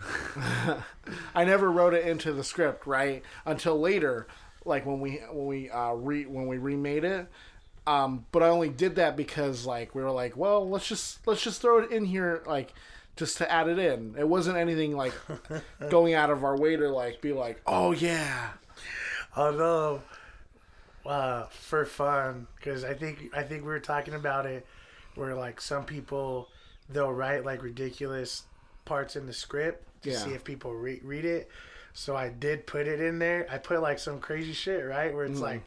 *laughs* I never wrote it into the script, right? Until later, like when we when we uh re when we remade it. Um, but I only did that because like we were like, well, let's just let's just throw it in here, like just to add it in. It wasn't anything like *laughs* going out of our way to like be like, oh yeah, Although, uh, for fun, because I think I think we were talking about it, where like some people they'll write like ridiculous parts in the script to Yeah. see if people re- read it. So I did put it in there. I put like some crazy shit, right? Where it's Mm. like,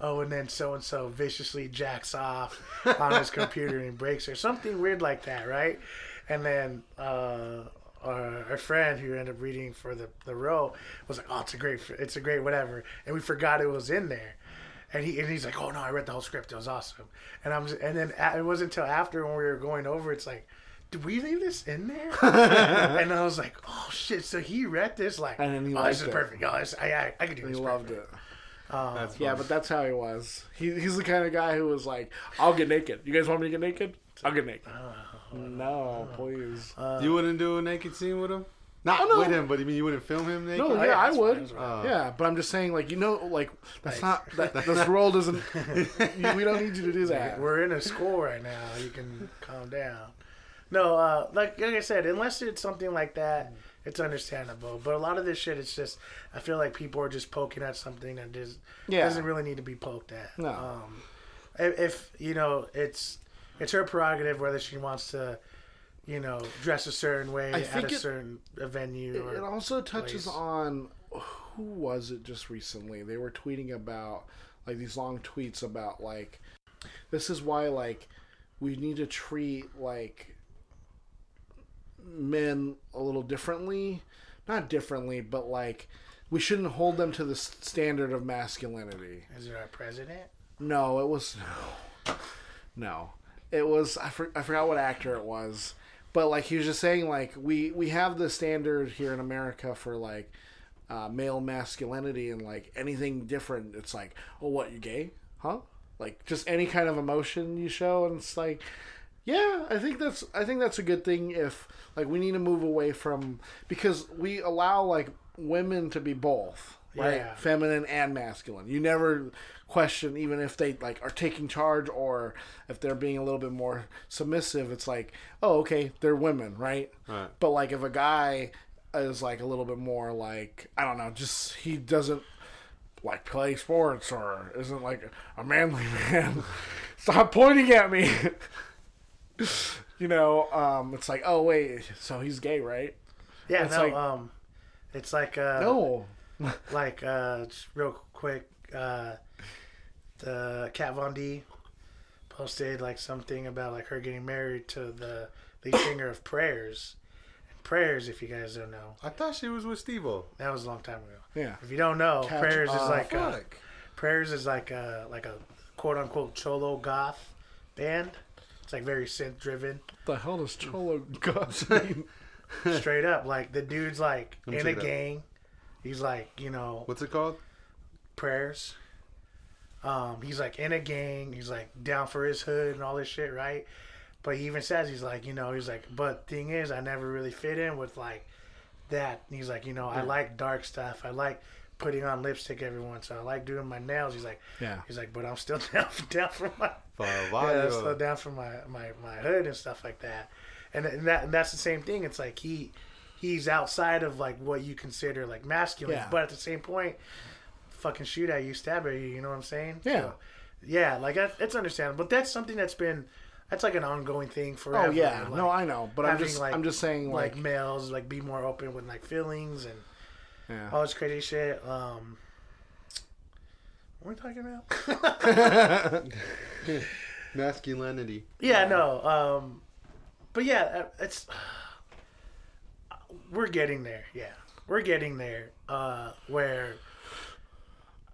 oh, and then so and so viciously jacks off on his computer and breaks or something weird like that, right? And then uh, our, our friend who ended up reading for the the row was like, oh, it's a great, it's a great whatever, and we forgot it was in there. And he and he's like, "Oh no, I read the whole script. It was awesome." And I'm and then a- it wasn't until after when we were going over, it's like, "Did we leave this in there?" *laughs* and I was like, "Oh shit!" So he read this like, And then he "Oh, this is it. perfect. Oh, this, I, I I could do he this." He loved perfect." it. Um, that's Yeah, but that's how he was. He, he's the kind of guy who was like, "I'll get naked. You guys want me to get naked? I'll get naked." Oh, no, oh. please. Uh, you wouldn't do a naked scene with him? Not Oh, no. with him, but you mean you wouldn't film him naked? no, Oh, yeah, yeah, I would. fine, yeah, but I'm just saying, like, you know, like that's not that. *laughs* This role doesn't. *laughs* we don't need you to do that. We're in a school right now. You can calm down. No, uh, like like I said, unless it's something like that, it's understandable. But a lot of this shit, it's just I feel like people are just poking at something that just Yeah. doesn't really need to be poked at. No. Um, if, if you know, it's it's her prerogative whether she wants to, you know, dress a certain way I at a it- certain venue. Or, It also touches place. on who was it just recently? They were tweeting about like these long tweets about like this is why like we need to treat like men a little differently, not differently, but like we shouldn't hold them to the standard of masculinity. is it our president? No, it was *laughs* no, no. It was I, for, I forgot what actor it was, but like he was just saying like we we have the standard here in America for like uh, male masculinity and like anything different. It's like oh what you gay huh? Like just any kind of emotion you show and it's like yeah I think that's I think that's a good thing if like we need to move away from because we allow like women to be both right Yeah. feminine and masculine you never question even if they like are taking charge or if they're being a little bit more submissive it's like oh okay they're women right Right. but like if a guy is like a little bit more like i don't know just he doesn't like play sports or isn't like a manly *laughs* man stop pointing at me *laughs* you know um it's like oh wait so he's gay right Yeah, It's no. like- um, it's like uh, no *laughs* like uh just real quick uh the kat von d posted like something about like her getting married to the lead *coughs* singer of prayers. And prayers if you guys don't know. I thought she was with Steve-O. that was a long time ago. Yeah. If you don't know Kat- prayers is like a, prayers is like a like a quote unquote cholo goth band. It's like very synth driven the hell does cholo *laughs* goth mean? Straight up like the dude's like in a check it gang he's like you know What's it called? prayers. Um, he's like in a gang. He's like down for his hood and all this shit, right? But he even says he's like, you know, he's like, but thing is, I never really fit in with like that. And he's like, you know, I like dark stuff. I like putting on lipstick every once. I like doing my nails. He's like, Yeah. He's like, but I'm still *laughs* down down for my For *laughs* yeah, I'm still down for my, my, my hood and stuff like that. And, and that and that's the same thing. It's like he he's outside of like what you consider like masculine, Yeah. but at the same point, fucking shoot at you, stab at you. You know what I'm saying? Yeah. So, yeah, like that, it's understandable. But that's something that's been that's like an ongoing thing forever. oh yeah like, no i know but i'm just like- i'm just saying like, like, males like be more open with like feelings and yeah all this crazy shit. Um, what are we talking about? *laughs* Masculinity. Yeah, no. Um, but yeah, uh, it's we're getting there. Yeah, we're getting there. Uh, where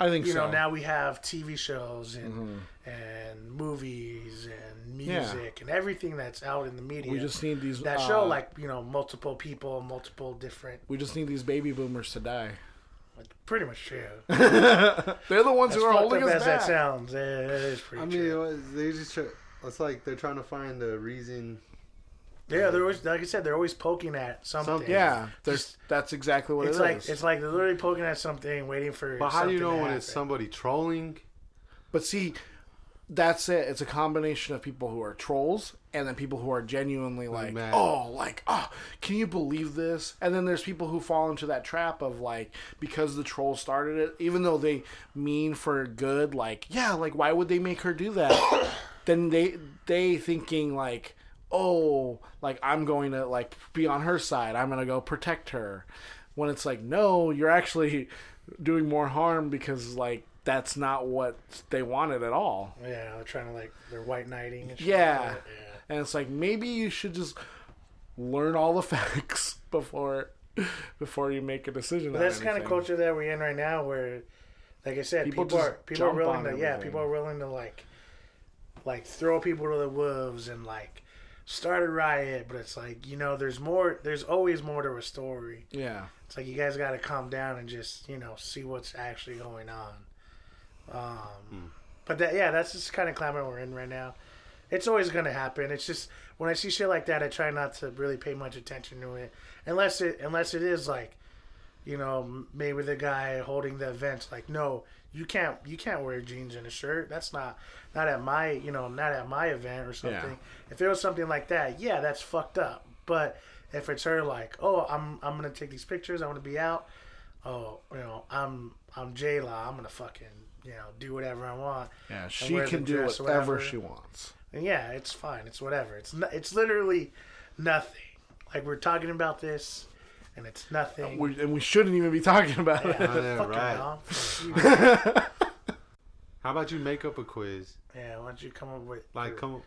i think you so know now we have TV shows and and movies and Yeah. music and everything that's out in the media. we just need these that uh, show like you know multiple people, multiple different. we just need these baby boomers to die Pretty much true. *laughs* they're the ones As who are holding up us as back that sounds, it is pretty I mean, true. it was, they just try, It's like they're trying to find the reason. Yeah, they're always like I said, they're always poking at something. Something. Yeah, there's that's exactly what it's it like is. it's like they're literally poking at something, waiting for. But how do you know to when it's somebody trolling? But see, that's it. It's a combination of people who are trolls and then people who are genuinely like, mad. oh, like, oh, can you believe this? And then there's people who fall into that trap of like, because the troll started it, even though they mean for good, like, yeah, like, why would they make her do that? *coughs* then they they thinking like, oh, like I'm going to like be on her side. I'm gonna go protect her. When it's like, no, you're actually doing more harm because like that's not what they wanted at all. Yeah, they're trying to like they're white knighting. And shit Yeah. like yeah. And it's like maybe you should just learn all the *laughs* facts before before you make a decision. But that's kind of culture that we're in right now, where, like I said, People people, are people are willing to yeah, people are willing to like, like throw people to the wolves and like start a riot. But it's like you know, there's more. There's always more to a story. Yeah. It's like you guys got to calm down and just you know see what's actually going on. Um, But that yeah, that's just kind of climate we're in right now. It's always gonna happen. It's just when I see shit like that, I try not to really pay much attention to it, unless it unless it is like, you know, maybe the guy holding the event's like, no, you can't you can't wear jeans and a shirt. That's not not at my you know not at my event or something. If it was something like that, yeah, that's fucked up. But if it's her like, oh, I'm I'm gonna take these pictures, I want to be out. Oh, you know, I'm I'm J-Law. I'm gonna fucking you know do whatever I want. Yeah, she can do whatever whatever. she wants. And yeah, it's fine. It's whatever. It's no, it's literally nothing. Like we're talking about this, and it's nothing. We, and we shouldn't even be talking about it. yeah, I know, fucking right. hell. Fuck you. How about you make up a quiz? yeah, why don't you come up with Like, r- come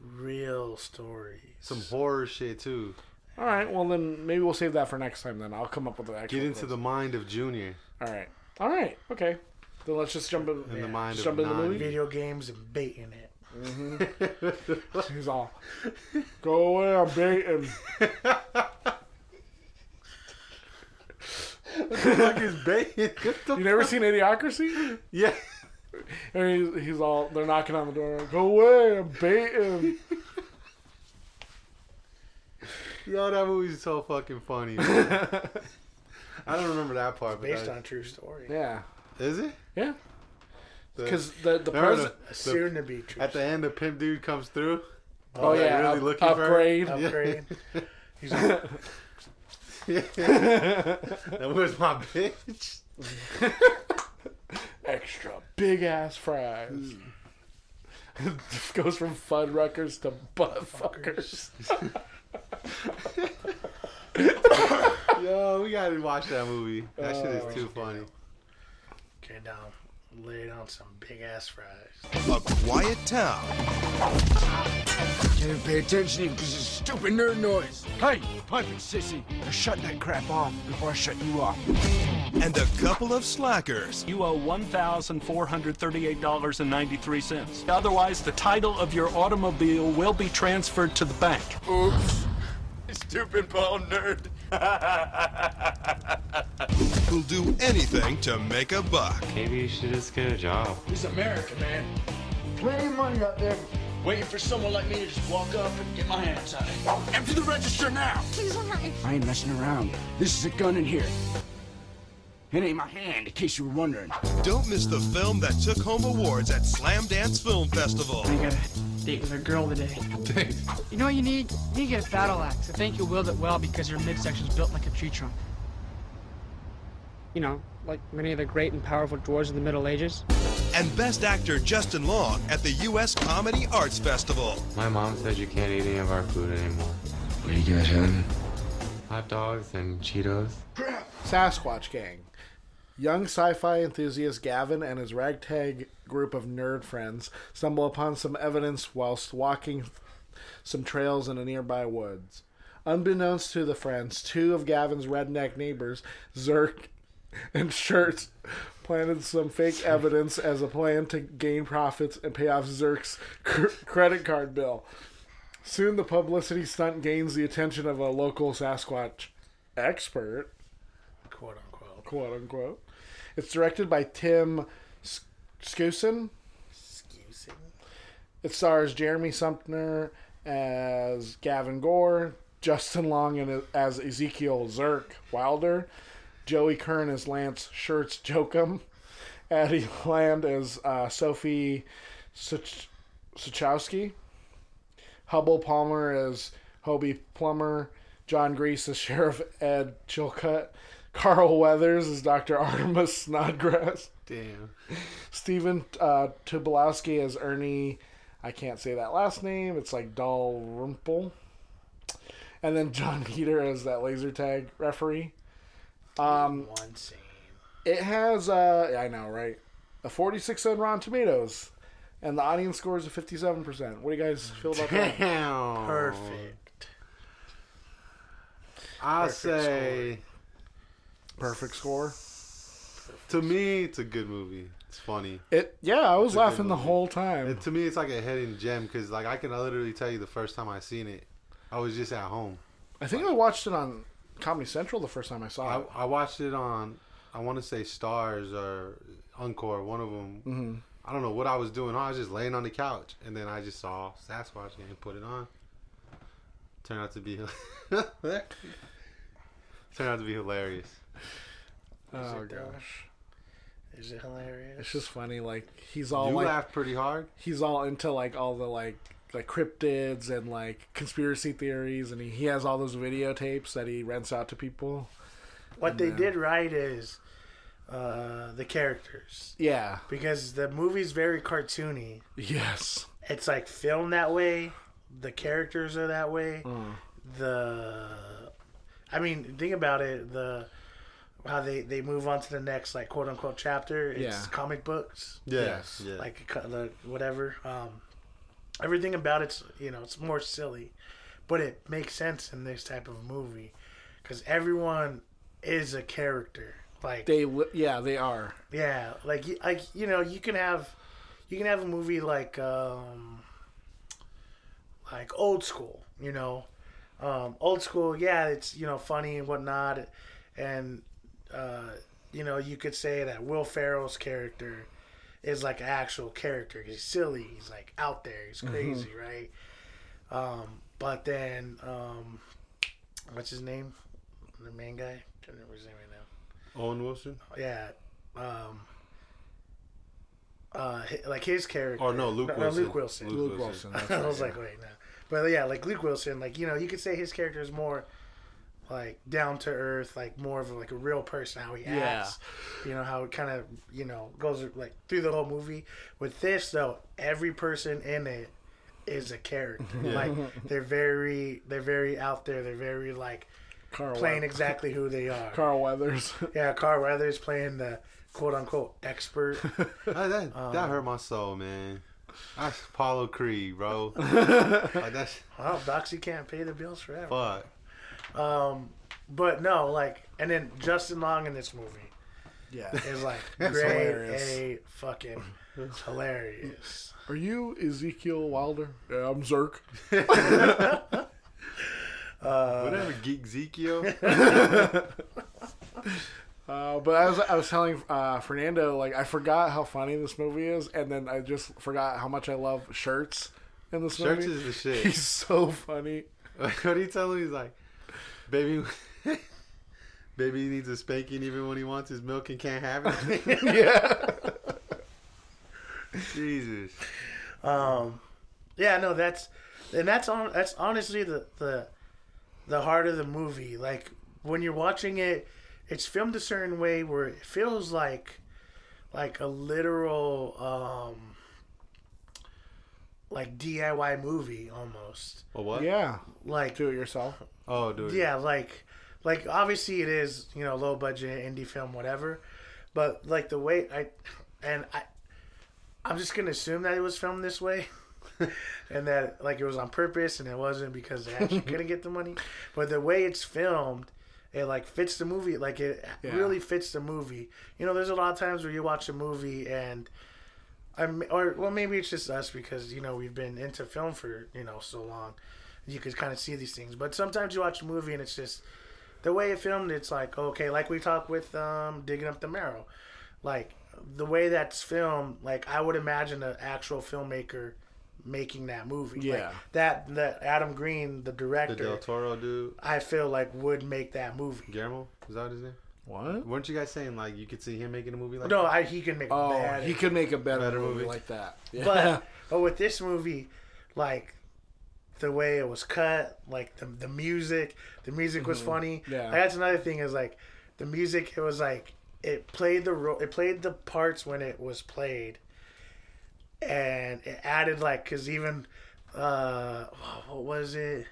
real stories? some horror shit too. All right. Well, then maybe we'll save that for next time. Then I'll come up with an actual. Get into quiz. the mind of Junior All right. All right. Okay. Then let's just jump in. and the mind Jump of in the movie? Video games and baiting it. Mm-hmm. *laughs* He's all, go away, I'm baiting. *laughs* fuck is bacon? *laughs* You never seen Idiocracy? yeah. And he's, he's all, they're knocking on the door. Go away, I'm baiting. *laughs* Yo, that movie's so fucking funny. *laughs* I don't remember that part. But Based on a true story. Yeah. is it? Yeah. Because the, the Remember president. The- soon to be true. At the end, the pimp dude comes through. Oh, like, yeah. really up- looking for her? upgrade. upgrade. He's like, *laughs* That was my bitch. *laughs* Extra big ass fries. *laughs* Goes from Fuddruckers to butt fuckers. Yo, we gotta watch that movie. That oh, shit Oh. is too funny. okay, down, lay down some big ass fries. A quiet town Can't pay attention because of stupid nerd noise. Hey, pipe it, sissy. Now shut that crap off before I shut you off. and a couple of slackers. You owe $1,438.93. Otherwise, the title of your automobile will be transferred to the bank. Oops. *laughs* Stupid bald nerd. *laughs* Who'll do anything to make a buck. Maybe you should just get a job. This is America, man. Plenty of money out there. Waiting for someone like me to just walk up and get my hands on it. Empty the register now. Please, all right. I ain't messing around. This is a gun in here. It ain't my hand, in case you were wondering. Don't miss the film that took home awards at Slamdance Film Festival. I got a date with a girl today. *laughs* You know what you need? You need to get a battle axe. I think you'll wield it well because your midsection's built like a tree trunk. You know, like many of the great and powerful dwarves of the Middle Ages. And Best Actor Justin Long at the U.S. Comedy Arts Festival. My mom says you can't eat any of our food anymore. What are you guys having? Hot dogs and Cheetos. Sasquatch Gang. Young sci fi enthusiast Gavin and his ragtag group of nerd friends stumble upon some evidence whilst walking some trails in a nearby woods. Unbeknownst to the friends, two of Gavin's redneck neighbors, Zerk and Shirt, planted some fake evidence as a plan to gain profits and pay off Zerk's cr- credit card bill. Soon the publicity stunt gains the attention of a local Sasquatch expert quote unquote. quote unquote. It's directed by Tim S- Skousen. It stars Jeremy Sumpter as Gavin Gore, Justin Long as Ezekiel Zerk Wilder, Joey Kern as Lance Shirts Jokum, Addie Land as uh, Sophie Such- Suchowski, Hubbel Palmer as Hobie Plummer, Jon Gries as Sheriff Ed Chilcutt, Carl Weathers as Dr. *laughs* Artemis Snodgrass, Damn. Stephen uh, Tobolowski as Ernie. I can't say that last name. It's like Dalrymple. And then John *laughs* Heder as that laser tag referee. Um, One scene. it has, uh, I know, right? A 46 on Rotten Tomatoes. And the audience score is a 57%. What do you guys feel about that? Damn. Perfect. I Perfect say Perfect score. to me, it's a good movie. It's funny. It yeah, I was laughing the whole time. And to me, it's like a hidden gem because, like, I can literally tell you the first time I seen it, I was just at home. I think I watched it on Comedy Central the first time I saw I, it. I watched it on, I want to say Starz or Encore, one of them. Mhm. I don't know what I was doing. I was just laying on the couch, and then I just saw Sasquatch and put it on. Turned out to be, *laughs* turned out to be hilarious. Oh it, though? gosh. Is it hilarious? It's just funny, like he's all you like laughed pretty hard. he's all into like all the like like cryptids and like conspiracy theories, and he, he has all those videotapes that he rents out to people. What they did right is uh, the characters. Yeah. Because the movie's very cartoony. Yes. It's like filmed that way. The characters are that way. Mm. The, I mean, think about it. The how they they move on to the next like quote unquote chapter. It's Yeah. comic books. Yes, yeah. Like the whatever. Um, everything about it's you know it's more silly, but it makes sense in this type of movie because everyone is a character. Like They li- yeah they are. yeah, like like you know, you can have you can have a movie like um like old school, you know. Um old school, yeah, it's you know funny and whatnot and uh you know, you could say that Will Ferrell's character is like an actual character. He's silly, he's like out there, he's crazy, right? Um but then um what's his name? The main guy? I don't remember his name right now Owen Wilson. yeah, um, uh, like his character. Oh no, Luke Wilson. Luke Wilson. Luke Luke Wilson. Wilson, *laughs* I was right, like, wait, no. But yeah, like Luke Wilson, like you know, you could say his character is more like down to earth, like more of like a real person, how he Yeah. acts. You know how it kind of you know goes like through the whole movie. With this though, every person in it is a character. Yeah. Like they're very they're very out there. They're very like Carl playing Weathers. exactly who they are. *laughs* Carl Weathers. *laughs* Yeah, Carl Weathers playing the quote unquote expert. *laughs* that that, Um, that hurt my soul, man. That's Apollo Creed, bro. like that's Well, Doxy can't pay the bills forever. fuck. Um, but no, like, and then Justin Long in this movie Yeah. is like *laughs* great, hilarious. a fucking hilarious. Are you Ezekiel Wilder? Yeah, I'm Zerk. *laughs* Uh, Whatever, Geek Ezekiel. *laughs* Uh, but I was I was telling uh, Fernando like I forgot how funny this movie is, and then I just forgot how much I love shirts in this Shirts movie. Shirts is the shit. He's so funny. what do you tell him? He's like, baby, *laughs* baby needs a spanking even when he wants his milk and can't have it. *laughs* yeah. Jesus. Um, yeah, no, that's and that's on. That's honestly the the the heart of the movie. Like when you're watching it, it's filmed a certain way where it feels like like a literal um like DIY movie almost. A what? Yeah. Like Do it yourself. Oh, dude. yeah, like like obviously it is, you know, low budget indie film whatever. But like the way I and I I'm just going to assume that it was filmed this way. *laughs* and that like it was on purpose and it wasn't because they actually *laughs* couldn't get the money. But the way it's filmed, it like fits the movie. Like it Yeah. really fits the movie. You know, there's a lot of times where you watch a movie and I'm or well maybe it's just us because you know we've been into film for you know so long. You could kind of see these things, but sometimes you watch a movie and it's just the way it filmed. It's like okay, like we talked with um, digging up the marrow, like the way that's filmed. Like I would imagine an actual filmmaker making that movie. Yeah. Like, that that Adam Green, the director, The Del Toro dude, I feel like would make that movie. Guillermo, is that his name? What? Weren't you guys saying like you could see him making a movie like No, that? I, he can make. Oh, bad he could make a better, Better movie, movie. like that. Yeah. but *laughs* but with this movie, like the way it was cut, like the the music, the music was funny. Mm-hmm. Yeah. Like, that's another thing is like the music. It was like it played the role. it played the parts when it was played, and it added like because even uh what was it.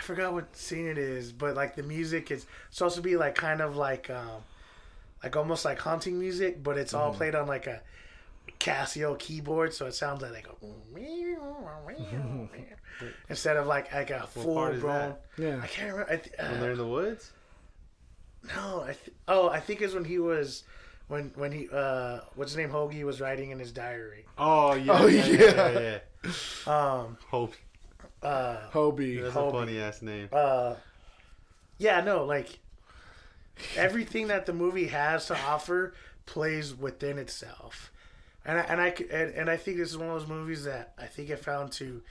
I forgot what scene it is, but like the music is supposed to be like kind of like um like almost like haunting music, but it's all played on like a Casio keyboard, so it sounds like, like a *laughs* instead of like like a full part is blown. Yeah. I can't remember. I th- uh, When they're in the woods. no, I th- oh I think it's when he was when when he uh what's his name Hoagie was writing in his diary. Oh yeah, Oh, yeah, yeah, yeah. yeah. yeah. Um Hope uh Hobie. that's Hobie. a funny ass name. uh yeah no like everything that the movie has to offer plays within itself and I, and I c- and, and I think this is one of those movies that I think I found to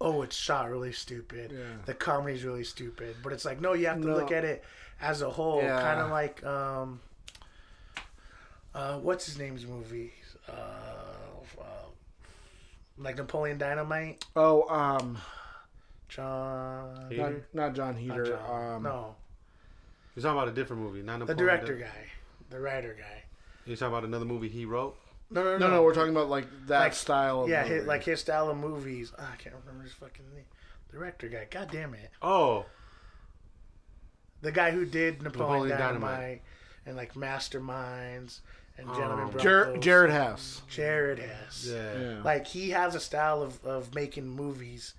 oh it's shot really stupid Yeah. the comedy's really stupid but it's like no you have to No. look at it as a whole Yeah. kind of like um uh what's his name's movie uh, uh like Napoleon Dynamite Oh, um, John not, not John not Heder. John. Um, no You're talking about a different movie, not the director Dynamite. guy the writer guy You're talking about another movie he wrote. No, no, No, no, we're talking about like that Like, style of yeah, movie. his, like his style of movies. Ah, I can't remember his fucking name. Director guy. God damn it. Oh, The guy who did Napoleon, Napoleon Dynamite, Dynamite. and like Masterminds and Gentlemen Um, Jar- Broncos. Jared Hess. Jared Hess. yeah. Yeah. Like he has a style of, of making movies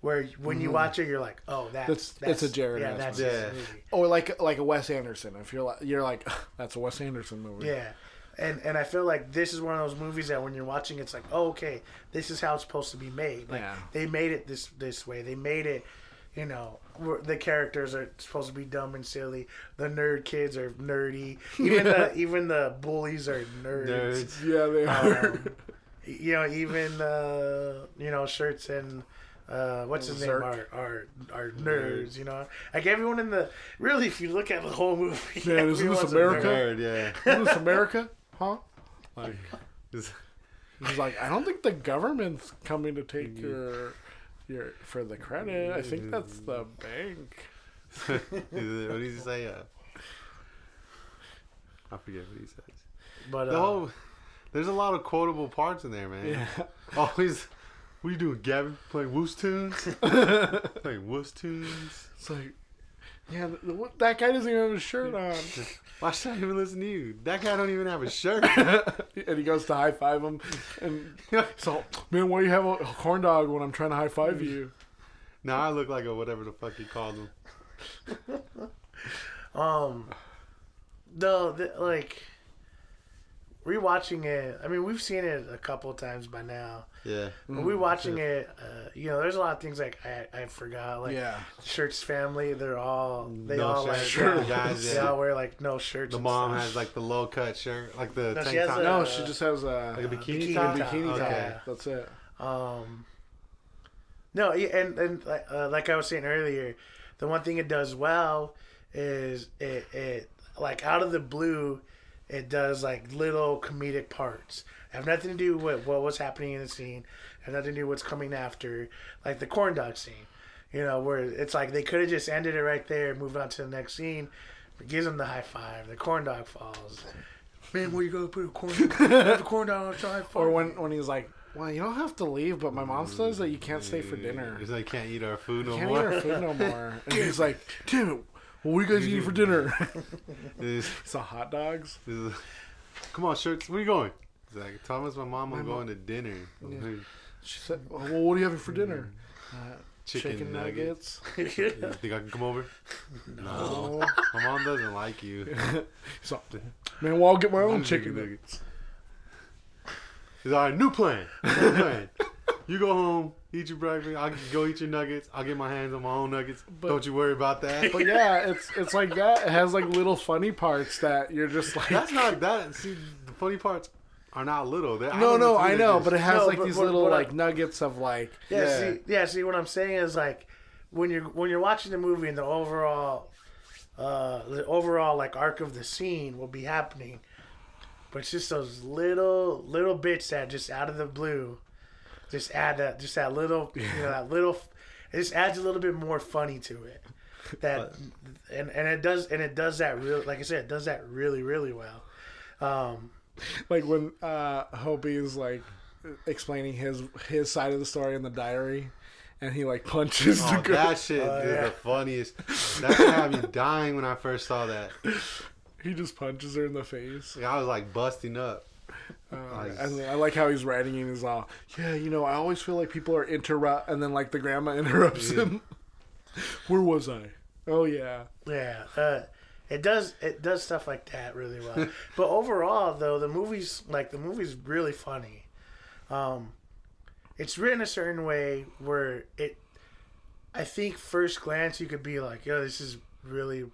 where when you watch it, you're like, oh, that's That's- that's, it's a Jared Yeah, that's movie. his Yeah. movie. Or like like a Wes Anderson. If you're like you're like *laughs* that's a Wes Anderson movie. Yeah. And and I feel like this is one of those movies that when you're watching, it's like, oh, okay, this is how it's supposed to be made. Like Yeah. they made it this this way. They made it, you know, the characters are supposed to be dumb and silly. The nerd kids are nerdy. *laughs* Even the even the bullies are nerds. Nerds. Yeah, they are. Um, *laughs* you know, even uh, you know shirts and. Uh, what's his name? Zerk. Are, are are nerds? You know, like everyone in the really, if you look at the whole movie, *laughs* Man, isn't this everyone's America? nerd. Nerd, yeah. Is this America? Huh? Like, it's- He's like, I don't think the government's coming to take your your for the credit. I think that's the bank. *laughs* what did he say? Uh, I forget what he says. But The uh, whole, there's a lot of quotable parts in there, man. Yeah. *laughs* Always, what are you doing, Gavin? Playing Woos tunes? *laughs* Playing Woos tunes? It's like, yeah, th- what- that guy doesn't even have a shirt on. *laughs* Why should I even listen to you? That guy don't even have a shirt. *laughs* and he goes to high five him, and so man, why do you have a corn dog when I'm trying to high five you? now I look like a whatever the fuck he called him. Um, no, the, like rewatching it. I mean, we've seen it a couple times by now. Yeah. But rewatching it, uh, you know, there's a lot of things like I, I forgot. Like Yeah. Shirt's family, they're all they No all like shirts, yeah, *laughs* guys, they yeah. all wear like no shirts. The mom stuff. has like the low cut shirt, like the No, she tank has top. a- No, she just has a, like a bikini, bikini top. top. bikini top. Okay. That's it. Um, no, yeah, and and uh, like I was saying earlier, the one thing it does well is it it like out of the blue, it does like little comedic parts. Have nothing to do with what was happening in the scene. Have nothing to do with what's coming after, like the corn dog scene. You know, where it's like they could have just ended it right there, and moved on to the next scene. But gives him the high five. The corn dog falls. Man, where you gonna put a corn *laughs* dog? Put the corn dog on the high five. Or when when he's like, well, you don't have to leave, but my mom says that you can't stay for dinner. He's like, can't eat our food no Can't more. eat our food no more. *laughs* And he's like, damn it, what are you guys eating for dinner? *laughs* It's a hot dogs. like, Come on, shirts. Where you going? Like, Thomas, my mom, I'm going to dinner. She said, well, what are you having for dinner? Uh, Chicken, chicken nuggets. *laughs* You think I can come over? *laughs* No. My mom doesn't like you. something. man, well, I'll get my own chicken nuggets. He's right. New plan. New plan. You go home, eat your breakfast. I'll go eat your nuggets. I'll get my hands on my own nuggets. But, Don't you worry about that. But yeah, it's it's like that. It has like little funny parts that you're just like, That's not that. See, the funny parts are not little. They're, No, don't no, I know, just- but it has No, like but- these but- little but like nuggets of like Yeah, Yeah. see, yeah, see what I'm saying is like when you're when you're watching the movie and the overall uh the overall like arc of the scene will be happening. But it's just those little little bits that just out of the blue just add that just that little you know that little it just adds a little bit more funny to it. That and and it does and it does that real like I said, it does that really, really well. Um like when uh Hobie is like explaining his his side of the story in the diary and he like punches the Oh, girl. that shit Oh, is yeah. the funniest. That shit had me dying when I first saw that. *laughs* He just punches her in the face. Like, I was like busting up. Uh, and I like how he's writing and he's all, yeah, you know, I always feel like people are interrupt, and then like the grandma *laughs* interrupts Yeah. him. Where was I? Oh yeah, Yeah, uh, it does it does stuff like that really well. *laughs* but overall, though, the movie's like the movie's really funny. Um, it's written a certain way where it, I think, first glance you could be like, "Yo, this is really,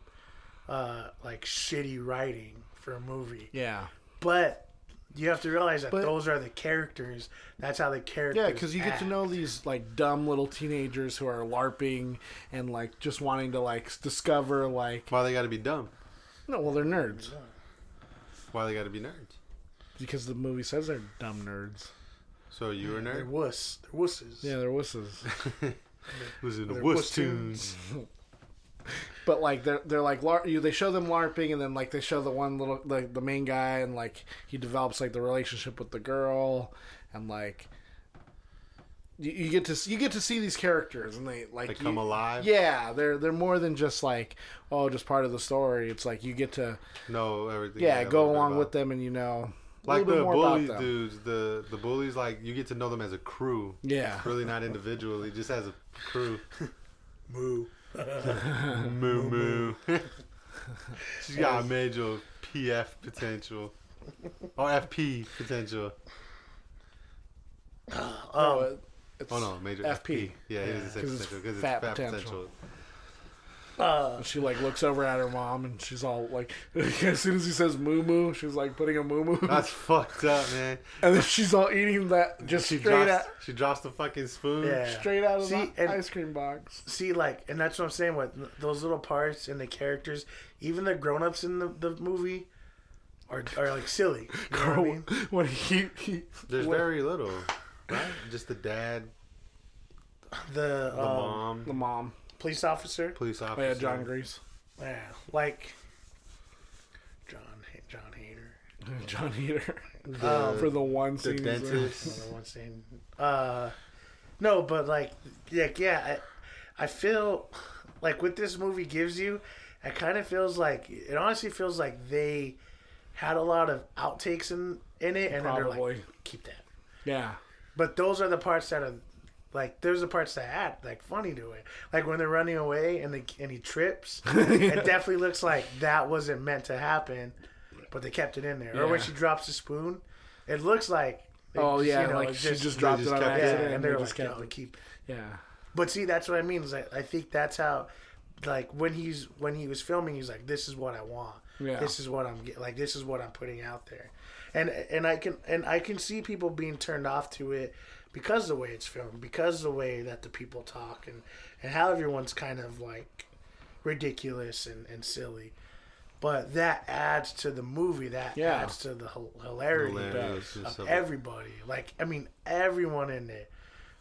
uh, like shitty writing for a movie." yeah, But you have to realize that But- those are the characters. That's how the characters. yeah, because you get to act. know these like dumb little teenagers who are larping and like just wanting to like s- discover like Why they gotta be dumb? no, well they're nerds Why they gotta be nerds? because the movie says they're dumb nerds. So you were a They're nerd? wuss. They're wusses. Yeah, they're wusses. *laughs* Was it the They're wuss wuss tunes? *laughs* But like they're they're like lar- you, they show them larping and then like they show the one little the the main guy and like he develops like the relationship with the girl and like you, you get to you get to see these characters and they like They you- come alive? Yeah, they're they're more than just like oh just part of the story. It's like you get to know everything. yeah a go along about- with them and you know a Like bit the more about bullies, them. dudes. The the bullies, like you get to know them as a crew. Yeah. Really not individually, just as a crew. *laughs* Moo. Moo moo. *laughs* She's got a major PF potential. Or FP potential. Oh, it- um, oh, it's Oh no, major FP. FP. Yeah, it is a 'cause it's potential because it's fat fat, potential. Potential. Uh, She like looks over at her mom and she's all like, *laughs* as soon as he says moo moo, she's like putting a moo moo. That's fucked up, man. And then she's all eating that just She straight drops, out, she drops the fucking spoon. Yeah. straight out of See, the and- ice cream box. see like and that's what i'm saying with those little parts and the characters even the grown-ups in the, the movie are, are like silly you know what I mean? when he, he There's when- very little, right? Just the dad, the, the um, mom, the mom, police officer police oh, officer. yeah, Jon Gries, yeah like john john heder *laughs* Jon Heder, Um, for the one scene. he's in. dentist. Another one scene. Uh, no, but like, yeah, yeah. I, I feel like what this movie gives you, it kind of feels like it. Honestly, feels like they had a lot of outtakes in in it, and then they're Probably. like, keep that. Yeah, But those are the parts that are like there's the parts that add like funny to it. Like when they're running away and the and he trips. *laughs* It definitely looks like that wasn't meant to happen, but they kept it in there. Or when she drops the spoon, it looks like. they Oh yeah, you know, like she just they dropped just it on it. yeah, and they they're just like, kept "Yo, keep." Yeah, But see, that's what I mean. Is I, I think that's how, like when he's when he was filming, he's like, "This is what I want. Yeah. This is what I'm get, like. This is what I'm putting out there," and and I can and I can see people being turned off to it because of the way it's filmed, because of the way that the people talk, and and how everyone's kind of like ridiculous and, and silly. But that adds to the movie. That Yeah. adds to the hilarity Hilarious. of It's so- everybody. Like I mean, everyone in it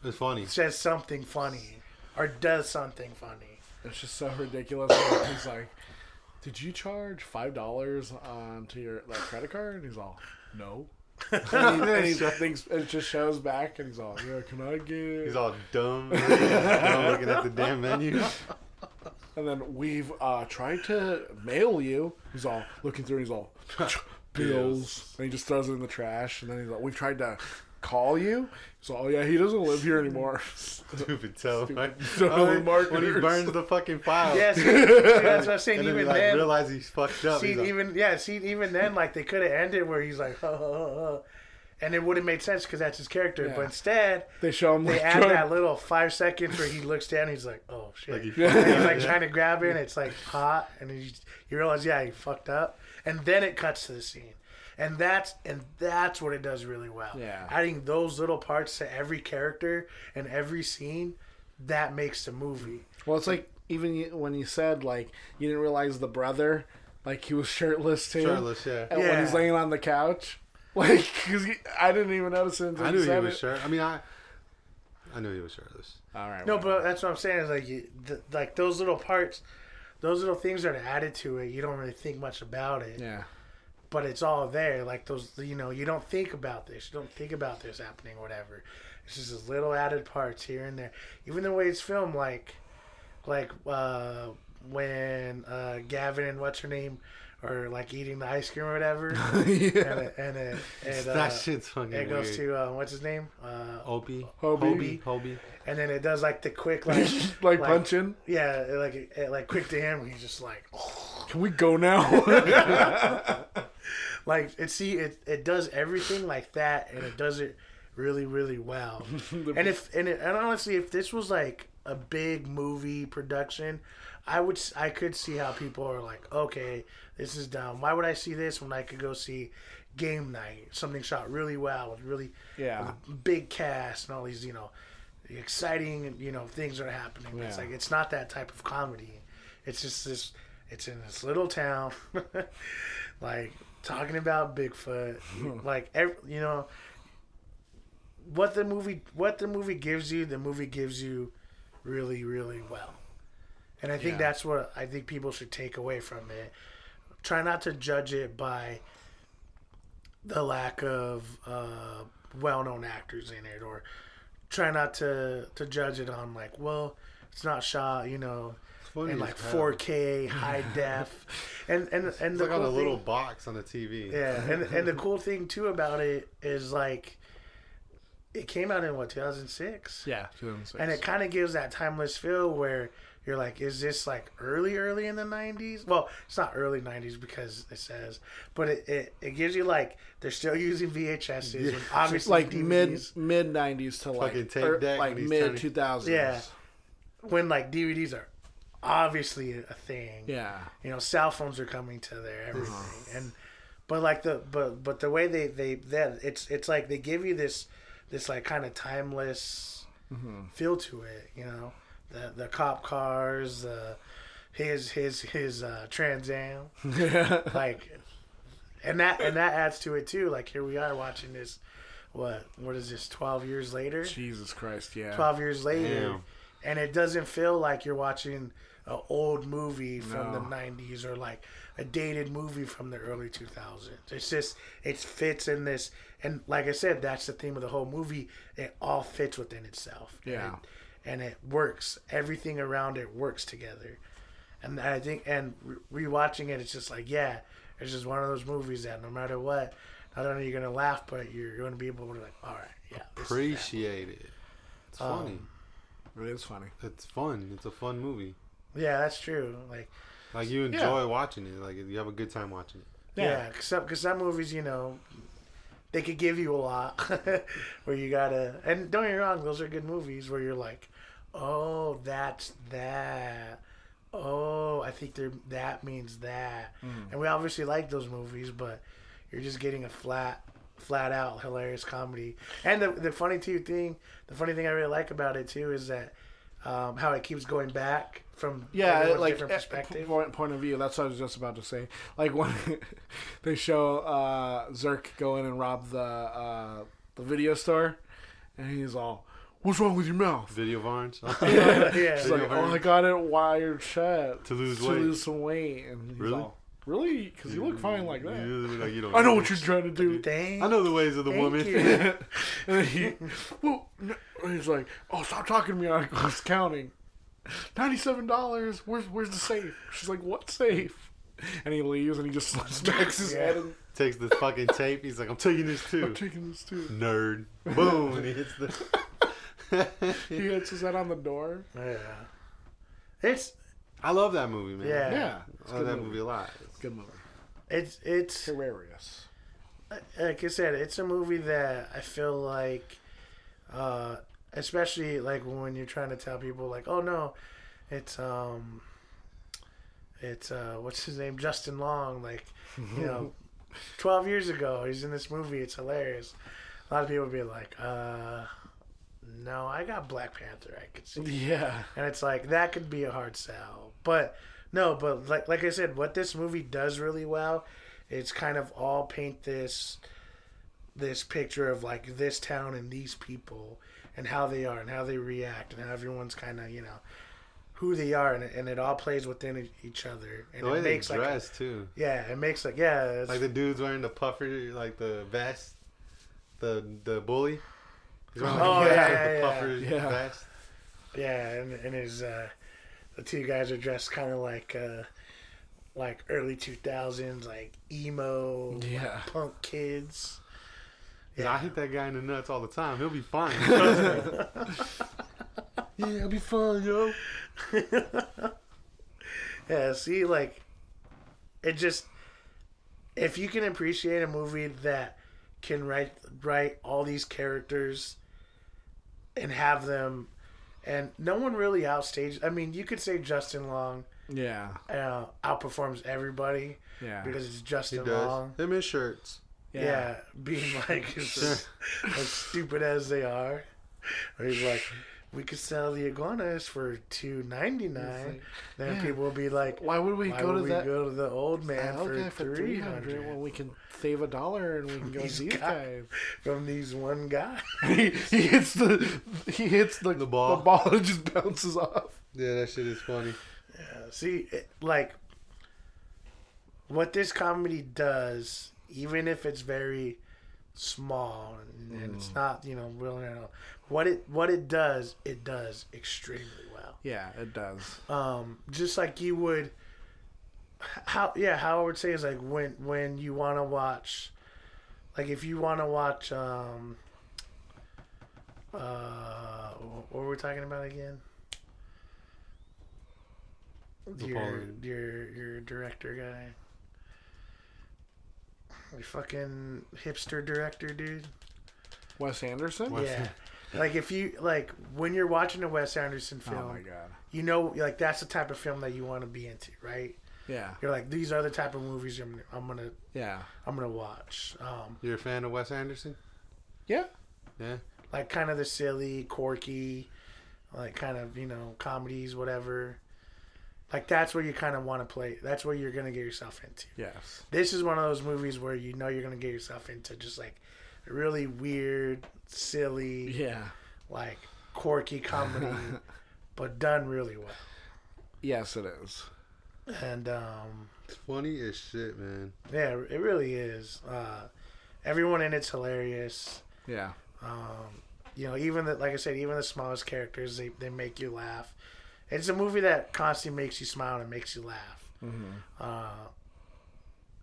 It's funny. says something funny or does something funny. it's just so ridiculous. he's like, "Did you charge five dollars onto your like credit card?" And he's all, "No." *laughs* and he, and he *laughs* thinks it just shows back, and he's all, "Yeah, can I get?" He's all dumb, dumb looking at the damn menu. *laughs* And then we've uh, tried to mail you. He's all looking through. and He's all bills, and he just throws it in the trash. And then he's like, "We've tried to call you." So "Oh yeah, he doesn't live here anymore." *laughs* Stupid toe. Right? *laughs* Dumb Oh, when he burns the fucking file. Yes, *laughs* that's what I'm saying. and then even he like then, realize he's fucked up. see, He's like, even yeah, see, even then, like they could have ended where he's like, huh, huh, huh, huh. and it would have made sense because that's his character. Yeah. But instead, They show him they like add trying- that little five seconds where he looks down. He's like, oh shit. Like he and he's like trying to grab it. and It's like hot, and he you realize, yeah, he fucked up. And then it cuts to the scene. And that's and that's what it does really well. Yeah. adding those little parts to every character and every scene, that makes the movie. Well, it's like even when you said like you didn't realize the brother, like he was shirtless too. Shirtless, yeah. And when he's laying on the couch, *laughs* like because I didn't even notice it until I you knew he said was it. shirt. I mean, I I knew he was shirtless. All right. No, whatever. but that's what I'm saying is like you, th- like those little parts, those little things that are added to it. You don't really think much about it. yeah. But it's all there. Like those, you know, you don't think about this. You don't think about this happening, whatever. It's just those little added parts here and there. Even the way it's filmed, like, like uh, when uh, Gavin and what's her name are like eating the ice cream or whatever, *laughs* and it, and it, and, uh, that shit's fucking it goes weird. to uh, what's his name, uh, Opie, Hobie. Hobie, Hobie. and then it does like the quick *laughs* like like, punching. yeah, like like quick to him. He's just like. Oh. Can we go now? *laughs* like it see it it does everything like that and it does it really really well. *laughs* And if and, it, and honestly if this was like a big movie production i would I could see how people are like okay this is dumb. Why would i see this when i could go see game night something shot really well with really Yeah. with big cast and all these you know exciting you know things are happening. It's like it's not that type of comedy. It's just this it's in this little town. *laughs* Like talking about Bigfoot, *laughs* like ev you know what the movie what the movie gives you, the movie gives you really really well. And I think Yeah. that's what I think people should take away from it. Try not to judge it by the lack of uh, well-known actors in it or try not to to judge it on like, well, it's not shot, you know, funny as like 4K high def. And and and It's the like on cool a little thing- box on the TV. yeah, and and the cool thing too about it is like it came out in what 2006. yeah. 2006. And it kind of gives that timeless feel where you're like, is this like early, early in the 90s? Well, it's not early 90s because it says, but it, it, it gives you like, they're still using VHSs and obviously like DVDs. mid mid nineties to like Fucking tape er, like mid 2000s. Yeah. when like DVDs are obviously a thing. Yeah. you know cell phones are coming to their everything and but like the but but the way they they that it's it's like they give you this this like kind of timeless feel to it you know the the cop cars the his his his uh trans am *laughs* like and that and that adds to it too like here we are watching this what what is this 12 years later Jesus Christ, yeah. 12 years later Damn. and it doesn't feel like you're watching an old movie from the 90s or like a dated movie from the early 2000s it's just it fits in this and like i said that's the theme of the whole movie it all fits within itself Yeah. and it, and it works everything around it works together and i think and re- rewatching it it's just like yeah it's just one of those movies that no matter what not only are you gonna laugh but you're going to be able to like all right yeah this is that. Appreciate it. It's um, funny. Really. It is funny. It's fun. It's a fun movie. Yeah that's true like Like you enjoy watching it. Like you have a good time watching it. Yeah, except because some, 'cause some movies, you know, they could give you a lot *laughs* where you gotta. And don't get me wrong, those are good movies where you're like, oh, that's that. Oh, I think they're, that means that. And we obviously like those movies, but you're just getting a flat, flat out hilarious comedy. And the the funny too thing, the funny thing I really like about it too is that um, how it keeps going back from Yeah, like different eh, perspective. point, point of view. That's what I was just about to say. Like when *laughs* they show uh, Zerk go in and rob the uh, the video store, and he's all, "What's wrong with your mouth?" Video Varns. *laughs* yeah, He's like, "Oh, I got it wired shut To lose to weight." lose some weight." And he's Really? all, "Really? Because you look fine like that." look like you don't I know what you're trying to do. Thank I know the ways of the woman. *laughs* and then he, well, and he's like, "Oh, stop talking to me!" I was counting. Ninety-seven dollars. Where's Where's the safe? She's like, "What safe?" And he leaves, and he just smacks his head. And, Takes the fucking tape. He's like, I'm taking this too. I'm taking this too. Nerd. *laughs* Boom. And he hits the. He hits his head on the door. Yeah. It's I love that movie, man. Yeah. Yeah, it's I a love that movie. movie a lot. It's good movie. it's it's Hilarious. like I said, it's a movie that I feel like, uh, especially like when you're trying to tell people like, oh no, it's um, it's uh, what's his name, Justin Long, like, you know, *laughs* 12 years ago. He's in this movie. It's hilarious. A lot of people be like, uh, no, I got Black Panther. I could see. Yeah. And it's like, that could be a hard sell. But no, but like, like I said, what this movie does really well, it's kind of all paint this, this picture of like this town and these people and how they are and how they react and how everyone's kind of, you know, who they are and it, and it all plays within e- each other and The way it they makes like a- too. yeah it makes like yeah it's, Like the dude's wearing the puffer, like the vest, the the bully. He's wearing like Oh, the, yeah, the yeah, yeah. puffer Yeah. vest. yeah and, and his uh the two guys are dressed kind of like uh like early 2000s like emo like, Yeah. punk kids Yeah. I hit that guy in the nuts all the time. He'll be fine. *laughs* Yeah, he'll be fine, yo. yeah see like it just if you can appreciate a movie that can write write all these characters and have them and no one really outstages i mean you could say justin long Yeah. uh, outperforms everybody Yeah. because it's He justin does. long Him his shirts. Yeah, being *laughs* like *laughs* as, as stupid as they are. Or he's like, we could sell the iguanas for two ninety nine. Then yeah. people will be like, Why would we why go would to we that? go to the old man okay, for for three 300 hundred when we can save a dollar and we can go to These these guys. guys. from these one guy? *laughs* he, he hits the he hits the, the ball. the ball and just bounces off. Yeah, that shit is funny. Yeah, See, it, like what this comedy does, even if it's very small and, and it's not, you know, real, what it what it does, it does extremely well. Yeah, it does. um, just like you would how yeah how i would say is like when when you want to watch like if you want to watch um uh what were we talking about again your your your director guy your fucking hipster director dude Wes Anderson. Wes- yeah *laughs* like if you like when you're watching a wes anderson film Oh my god. you know, like that's the type of film that you want to be into, right? Yeah. You're like, these are the type of movies I'm, I'm gonna, Yeah. I'm gonna watch. Um, You're a fan of Wes Anderson? Yeah. Yeah. like kind of the silly, quirky, like kind of you know comedies, whatever. Like that's where you kind of want to play. That's where you're gonna get yourself into. Yes. This is one of those movies where you know you're gonna get yourself into just like really weird, silly, Yeah. like quirky comedy, *laughs* but done really well. Yes, it is. And um, It's funny as shit, man. Yeah, it really is. Uh, everyone in it's hilarious. Yeah. Um, you know, even the like I said, even the smallest characters they, they make you laugh. It's a movie that constantly makes you smile and makes you laugh. Mm-hmm. Uh,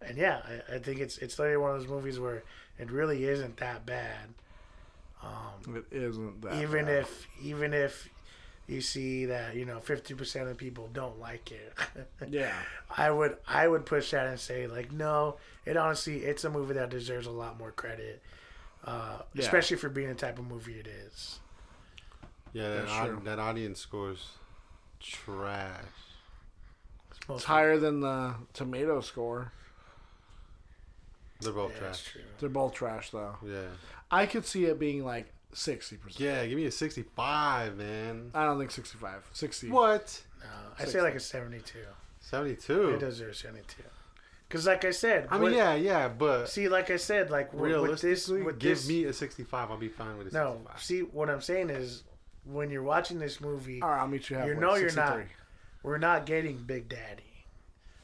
and yeah, I, I think it's it's literally one of those movies where it really isn't that bad. Um, It isn't that. even bad. if even if you see that you know fifty percent of people don't like it. *laughs* Yeah. I would I would push that and say like no, it honestly it's a movie that deserves a lot more credit, uh, Yeah. especially for being the type of movie it is. Yeah, that, That's aud- that audience scores trash. It's higher than the tomato score. They're both Yeah, trash. They're both trash though. Yeah. I could see it being like sixty percent. Yeah, give me a 65, man. I don't think sixty-five. Sixty. What? No, I say like a seventy-two. 72. It deserves seventy-two. Because like I said, I mean, what- yeah, yeah, but See, like I said, like w- with this, realistically, with give this, me a 65. I'll be fine with a no. 65. See, what I'm saying is, when you're watching this movie, All right, I'll meet you halfway. you know you're not. We're not getting Big Daddy.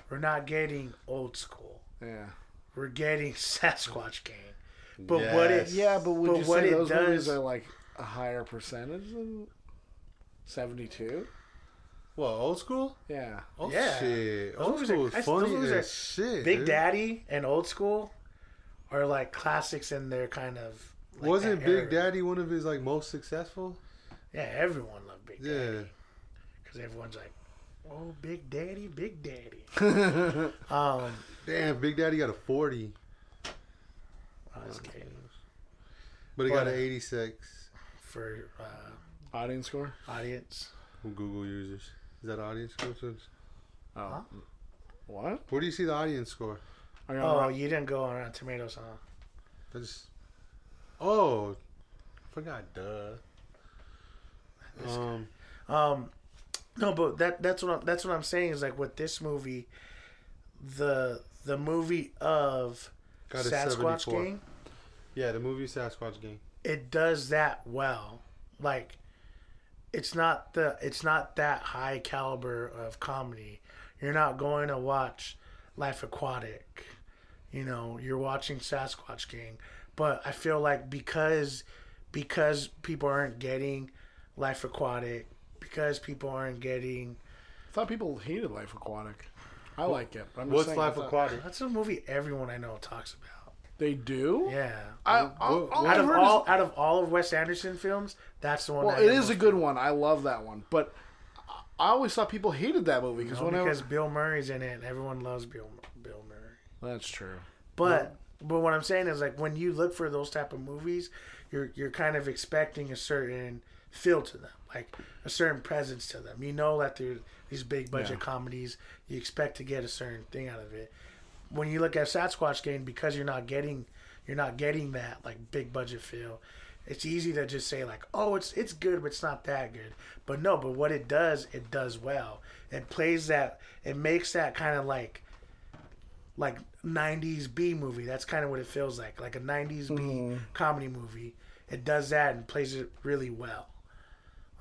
We're not getting old school. Yeah. We're getting *laughs* Sasquatch Gang. But what it Yeah, but would But you what say it those movies does- are like a higher percentage than seventy-two? Well, old school? Yeah. Oh, Yeah. shit. Those Old movies school are- is I- those funny as are- shit. Big dude. Daddy and Old School are like classics in their kind of. Like Wasn't Big era. Daddy one of his like most successful? Yeah, everyone loved Big Yeah. Daddy because everyone's like, "Oh, Big Daddy, Big Daddy." *laughs* um, Damn, Big Daddy got a 40, I was kidding. but he got uh, an 86 For uh, Audience score? audience, from Google users. Is that audience score? Oh. Huh? What? Where do you see the audience score? Are Oh, on- you didn't go on Rotten Tomatoes, huh? I just. Oh, forgot. Duh. Um, Um, no, but that that's what I'm, that's what I'm saying is like with this movie, the the movie of Sasquatch 74. Gang, yeah, the movie Sasquatch Gang. it does that well. Like, it's not the it's not that high caliber of comedy. You're not going to watch Life Aquatic. You know, you're watching Sasquatch Gang. But I feel like because because people aren't getting Life Aquatic, because people aren't getting I thought people hated Life Aquatic. I like it. but I'm just What's saying, I Life thought- Aquatic? That's a movie everyone I know talks about. They do. Yeah. I, I, all out I've of heard all is, out of all of Wes Anderson films, that's the one. well, that I it a good one. I love that one, but I always thought people hated that movie because No, whenever because Bill Murray's in it, and everyone loves Bill Bill Murray. that's true. But but what I'm saying is like when you look for those type of movies, you're you're kind of expecting a certain feel to them, like a certain presence to them. You know that they're these big budget Yeah. comedies, you expect to get a certain thing out of it. When you look at Sasquatch Gang, because you're not getting you're not getting that like big budget feel. It's easy to just say like, oh, it's it's good, but it's not that good. But no, but what it does, it does well. It plays that, it makes that kind of like like 90s B movie. That's kind of what it feels like, like a 90s B mm-hmm. comedy movie. It does that and plays it really well.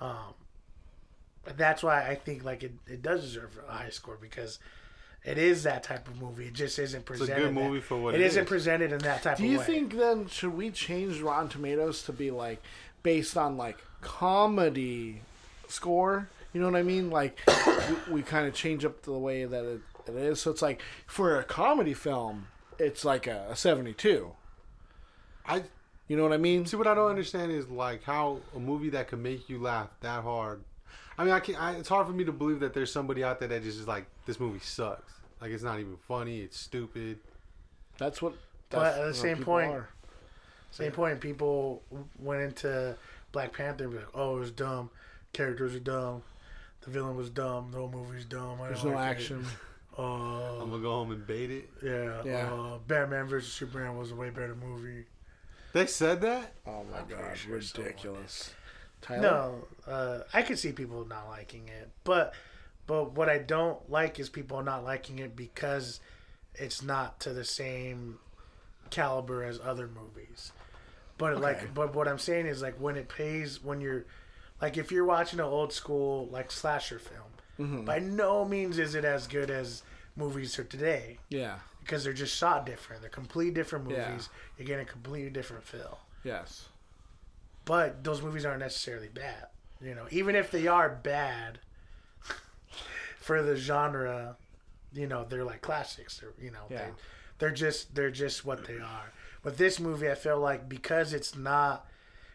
Um, that's why I think like it, it does deserve a high score because it is that type of movie. It just isn't presented. It's a presented. good that- movie for what it it isn't is. presented in that type of movie. Do of you way. think then should we change Rotten Tomatoes to be like based on like comedy score? You know what I mean? Like *coughs* we, we kind of change up the way that it, it is. So it's like for a comedy film, it's like a, a seventy-two. I You know what I mean? see what I don't understand is like how a movie that could make you laugh that hard. I mean, I can. I, it's hard for me to believe that there's somebody out there that just is like, this movie sucks. Like it's not even funny. It's stupid. That's what. But at the same people point- are. Same point, people went into Black Panther and be like, "Oh, it was dumb. Characters are dumb. The villain was dumb. The whole movie's dumb. I there's no like it." action. I'm *laughs* Uh, gonna go home and bait it. yeah, Yeah. Uh, Batman versus Superman was a way better movie. They said that. Oh my I'm pretty god, sure ridiculous. Tyler? No, uh, I could see people not liking it, but but what I don't like is people not liking it because it's not to the same caliber as other movies. But Okay. like, but what I'm saying is like when it pays when you're like if you're watching an old school like slasher film, Mm-hmm. by no means is it as good as movies are today Yeah. Because they're just shot different. They're completely different movies. Yeah. You're getting a completely different feel Yes. but those movies aren't necessarily bad. You know, even if they are bad *laughs* for the genre, you know, they're like classics. They're you know, Yeah. they, they're just they're just what they are. With this movie, I feel like because it's not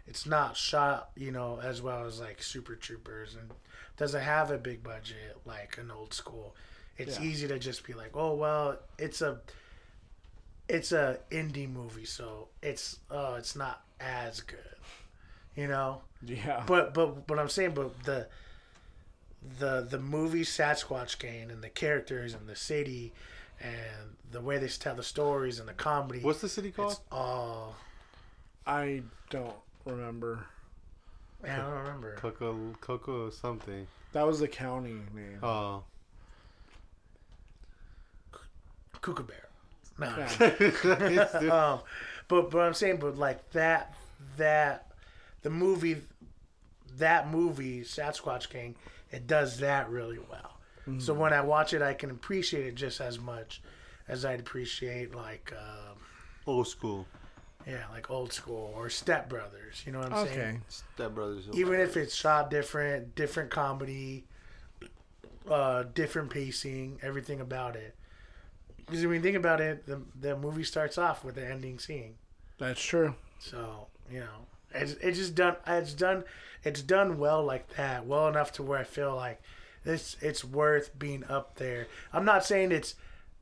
it's not shot, you know, as well as like Super Troopers and doesn't have a big budget like an old school. It's Yeah. easy to just be like, oh well, it's a it's a indie movie, so it's uh it's not as good, you know. Yeah. But but what I'm saying, but the the the movie Sasquatch Gang and the characters and the city and the way they tell the stories and the comedy. What's the city called? It's all I don't remember. man, I don't remember. Coco, Coco, something. That was the county name. Oh, Cuckoo Bear. No. Yeah. *laughs* um, but but I'm saying, but like that that the movie that movie Sasquatch Gang it does that really well. So when I watch it, I can appreciate it just as much as I'd appreciate like um, old school. yeah, like old school or Step Brothers. You know what I'm okay. saying? Step Brothers. Even if it's shot different, different comedy, uh, different pacing, everything about it. Because when you think about it, the the movie starts off with the ending scene. That's true. So you know, it's it's just done. It's done. It's done well like that. Well enough to where I feel like it's it's worth being up there. I'm not saying it's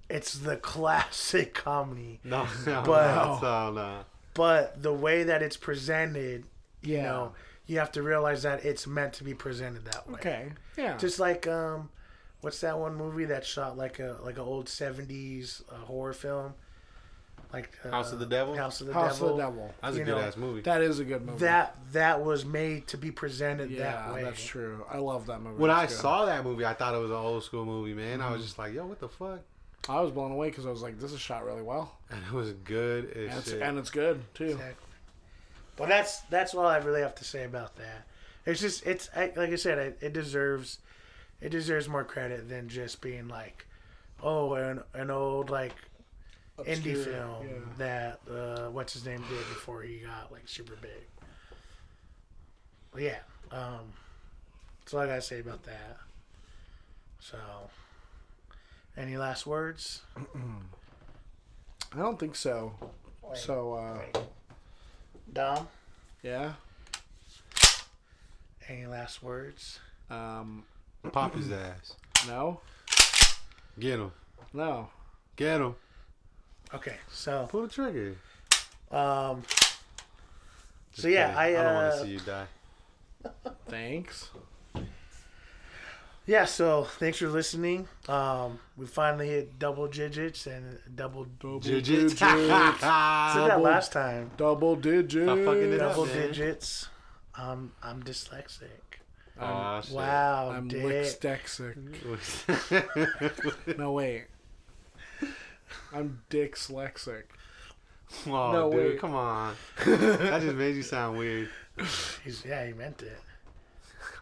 it's the *laughs* classic comedy, no, *laughs* no, But- no, no, no. but the way that it's presented, you Yeah. know, you have to realize that it's meant to be presented that way. Okay. Yeah. Just like um, what's that one movie that shot like a like an old seventies uh, horror film, like uh, House of the Devil? House of the House Devil. of the Devil. That's a you good know, ass movie. That is a good movie. That that was made to be presented yeah, that way. that's true. I love that movie. when I It's good. saw that movie, I thought it was an old school movie, man. Mm-hmm. I was just like, yo, what the fuck? I was blown away because I was like, "This is shot really well, *laughs* And it was good as and it's, shit. and it's good too." Exactly. But that's that's all I really have to say about that. It's just it's I, like I said, it, it deserves it deserves more credit than just being like, oh, an an old like indie film yeah. that uh, what's his name did before he got like super big. But yeah, um, that's all I gotta say about that. So, any last words? *clears throat* I don't think so. So, uh, Dom, yeah. any last words? Um, Pop his ass. no, Get him. no. Get him. Okay, so Pull the trigger. um, Just So, yeah, kidding. I, don't want uh, to see you die. Thanks. Yeah, so thanks for listening. Um, we finally hit double digits and double. Double Digits. *laughs* Said that last time. Double digits. Stop fucking it up, Double man. digits. Um, I'm dyslexic. Shit. Wow, I'm dick. *laughs* No wait. I'm dyslexic. oh, No, dude, wait. come on. *laughs* that just made you sound weird. He's, yeah, he meant it.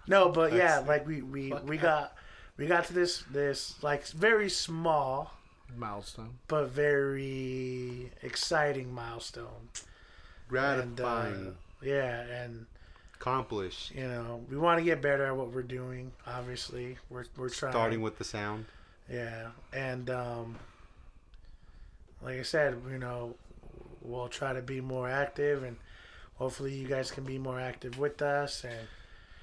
No, but yeah, like we we we got we got to this this like very small Milestone. but very exciting milestone. And, uh, Gratifying. yeah, and Accomplished. you know we want to get better at what we're doing. Obviously, we're we're trying. Starting with the sound. Yeah, and um, like I said, you know, we'll try to be more active, and hopefully, you guys can be more active with us. And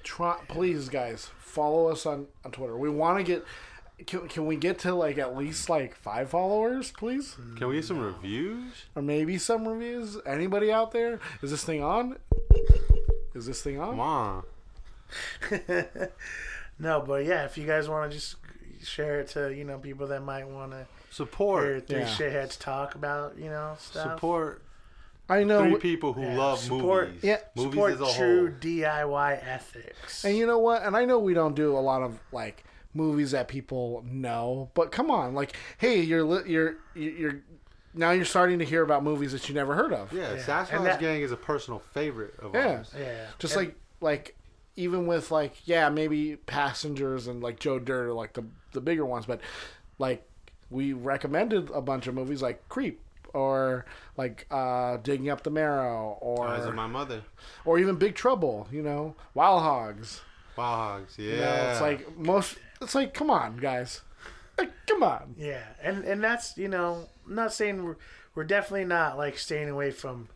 Try, please, guys, follow us on, on Twitter. We want to get. Can, can we get to like at least like five followers, please, Can we get some reviews? or maybe some reviews? Anybody out there? Is this thing on? Is this thing Come on? on. *laughs* no, but yeah, if you guys want to just share it to you know people that might want to hear Support. three Yeah. shitheads talk about you know stuff. Support I know. three people who Yeah, love support- movies. yeah, movies Support as a true whole. DIY ethics. And you know what? And I know we don't do a lot of like movies that people know, but come on, like, hey, you're you're you're now you're starting to hear about movies that you never heard of. Yeah, Yeah. Sasquatch And that- Gang is a personal favorite of Yeah. ours. yeah, Just And- like like even with like yeah maybe passengers and like Joe Dirt are like the the bigger ones, but like we recommended a bunch of movies like Creep or like uh Digging Up the Marrow or Eyes of My Mother. or even Big Trouble, you know, Wild Hogs. Wild Hogs. Yeah. You know, it's like most. It's like come on, guys, like, *laughs* come on. Yeah, and and that's you know, I'm not saying we're we're definitely not like staying away from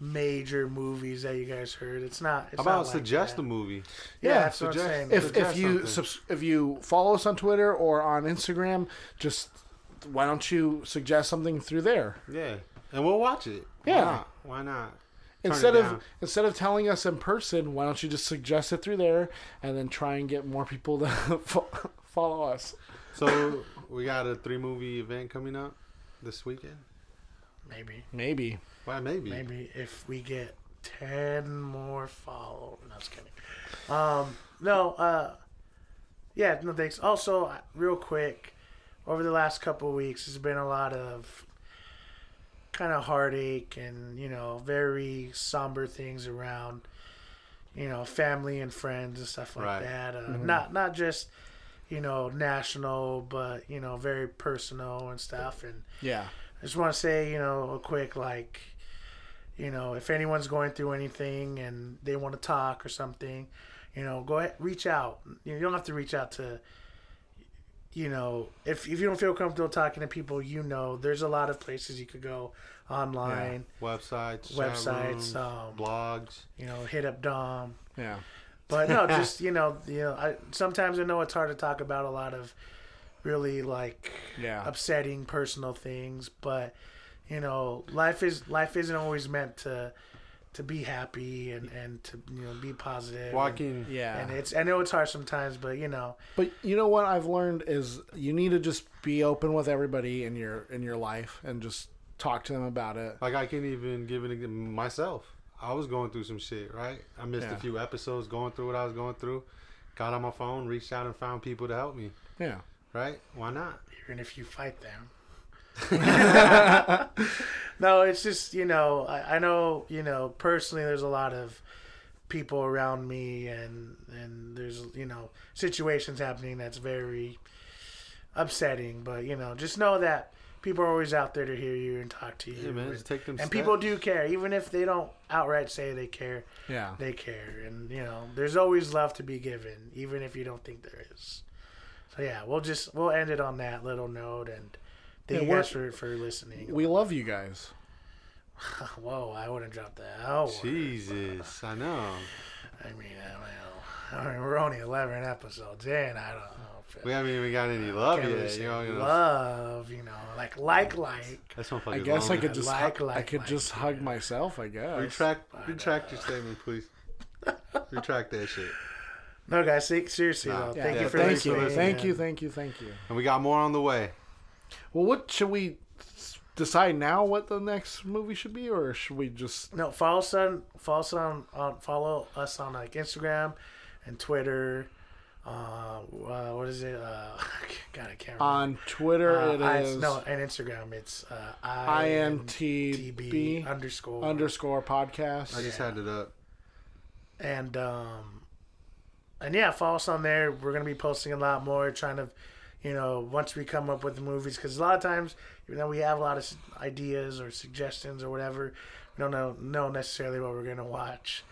major movies that you guys heard. It's not. It's How about not like suggest that. a movie? Yeah, Yeah, that's what I'm saying. if Suggest if you subs- if you follow us on Twitter or on Instagram, just why don't you suggest something through there Yeah, and we'll watch it. Yeah. Why not? Why not? Instead of down. instead of telling us in person? Why don't you just suggest it through there and then try and get more people to *laughs* fo- follow us? So we got a three movie event coming up this weekend. maybe, Maybe Why maybe? maybe if we get ten more follow. No, I was kidding. Um, no, uh, yeah, no thanks. Also, uh, real quick, over the last couple of weeks, there's been a lot of kind of heartache and you know very somber things around you know family and friends and stuff like Right. that uh, not not just you know national but you know very personal and stuff and yeah. I just want to say, you know, a quick like, you know, if anyone's going through anything and they want to talk or something, you know, go ahead, reach out. You, don't have to reach out to, you know, if if you don't feel comfortable talking to people, you know, there's a lot of places you could go online. Websites, Websites, rooms, um, blogs. You know, hit up Dom. Yeah. But no, *laughs* just you know, you know, I sometimes I know it's hard to talk about a lot of really like Yeah. upsetting personal things, but you know, life is life isn't always meant to to be happy and and to you know be positive. Walking. Yeah. And it's I know it's hard sometimes, but you know, But you know what I've learned is you need to just be open with everybody in your in your life and just talk to them about it. Like I can even give it myself. I was going through some shit, right? I missed Yeah. a few episodes going through what I was going through. Got on my phone, reached out and found people to help me. Yeah. Right? Why not? even if you fight them. *laughs* no, it's just you know I, I know you know personally there's a lot of people around me and and there's you know situations happening that's very upsetting but you know just know that people are always out there to hear you and talk to you. Yeah, man, and, just take them and steps. people do care. Even if they don't outright say they care Yeah. they care. And you know there's always love to be given even if you don't think there is. So yeah we'll just we'll end it on that little note. And thank Yeah, you guys for, for listening. We love you guys. *laughs* whoa i wouldn't drop that. Oh Jesus, I know. i mean well I mean, we're only 11 episodes in. I don't know. if We haven't even got any love Can't really yet. You know, you know. love you know like like like That's one I fucking guess I long. could just Like, hu- I could like, just hug myself, I guess. retract retract your statement, please. *laughs* retract that shit. no guys seriously Nah. though Yeah, thank yeah, you for thank listening you. Thank you, thank you, thank you. And we got more on the way. Well, what should we decide now what the next movie should be or should we just No, follow us on follow us on, on follow us on like Instagram and Twitter. Uh, uh, what is it? Uh, *laughs* God, I can't remember. on Twitter Uh, it I- is no, and Instagram it's uh, INTB underscore underscore podcast. I just had it up. and um, and yeah, follow us on there. We're gonna be posting a lot more, trying to, you know, once we come up with the movies, because a lot of times, even though we have a lot of ideas or suggestions or whatever, we don't know know necessarily what we're gonna watch.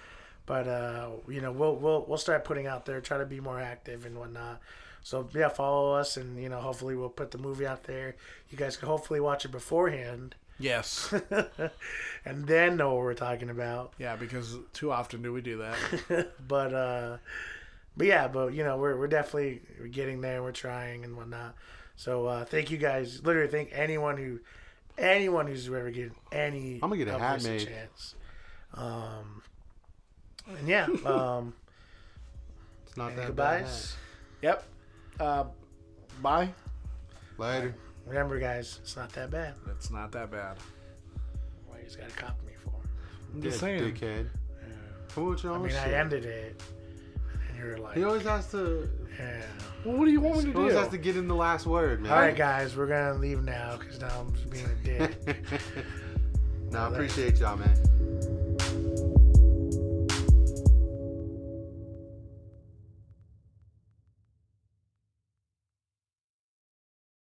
But uh, you know, we'll we'll we'll start putting out there, try to be more active and whatnot. So yeah, follow us, and you know, hopefully we'll put the movie out there. You guys can hopefully watch it beforehand, Yes. *laughs* and then know what we're talking about. yeah, because too often do we do that. *laughs* but uh but yeah but you know we're, we're definitely getting there we're trying and whatnot so uh thank you guys literally thank anyone who anyone who's ever given any I'm gonna get a of hat made. chance um and yeah *laughs* um It's not any that goodbyes yep. Uh, bye. bad. Later. remember guys it's not that bad It's not that bad. what you just gotta cop me for I'm Yeah, just saying. dickhead. Come with your i mean shit. i ended it and you were like He always has to. yeah Well, what do you want me He to always has to get in the last word, man. all right guys we're gonna leave now because now i'm just being a dick *laughs* no, I appreciate y'all, man.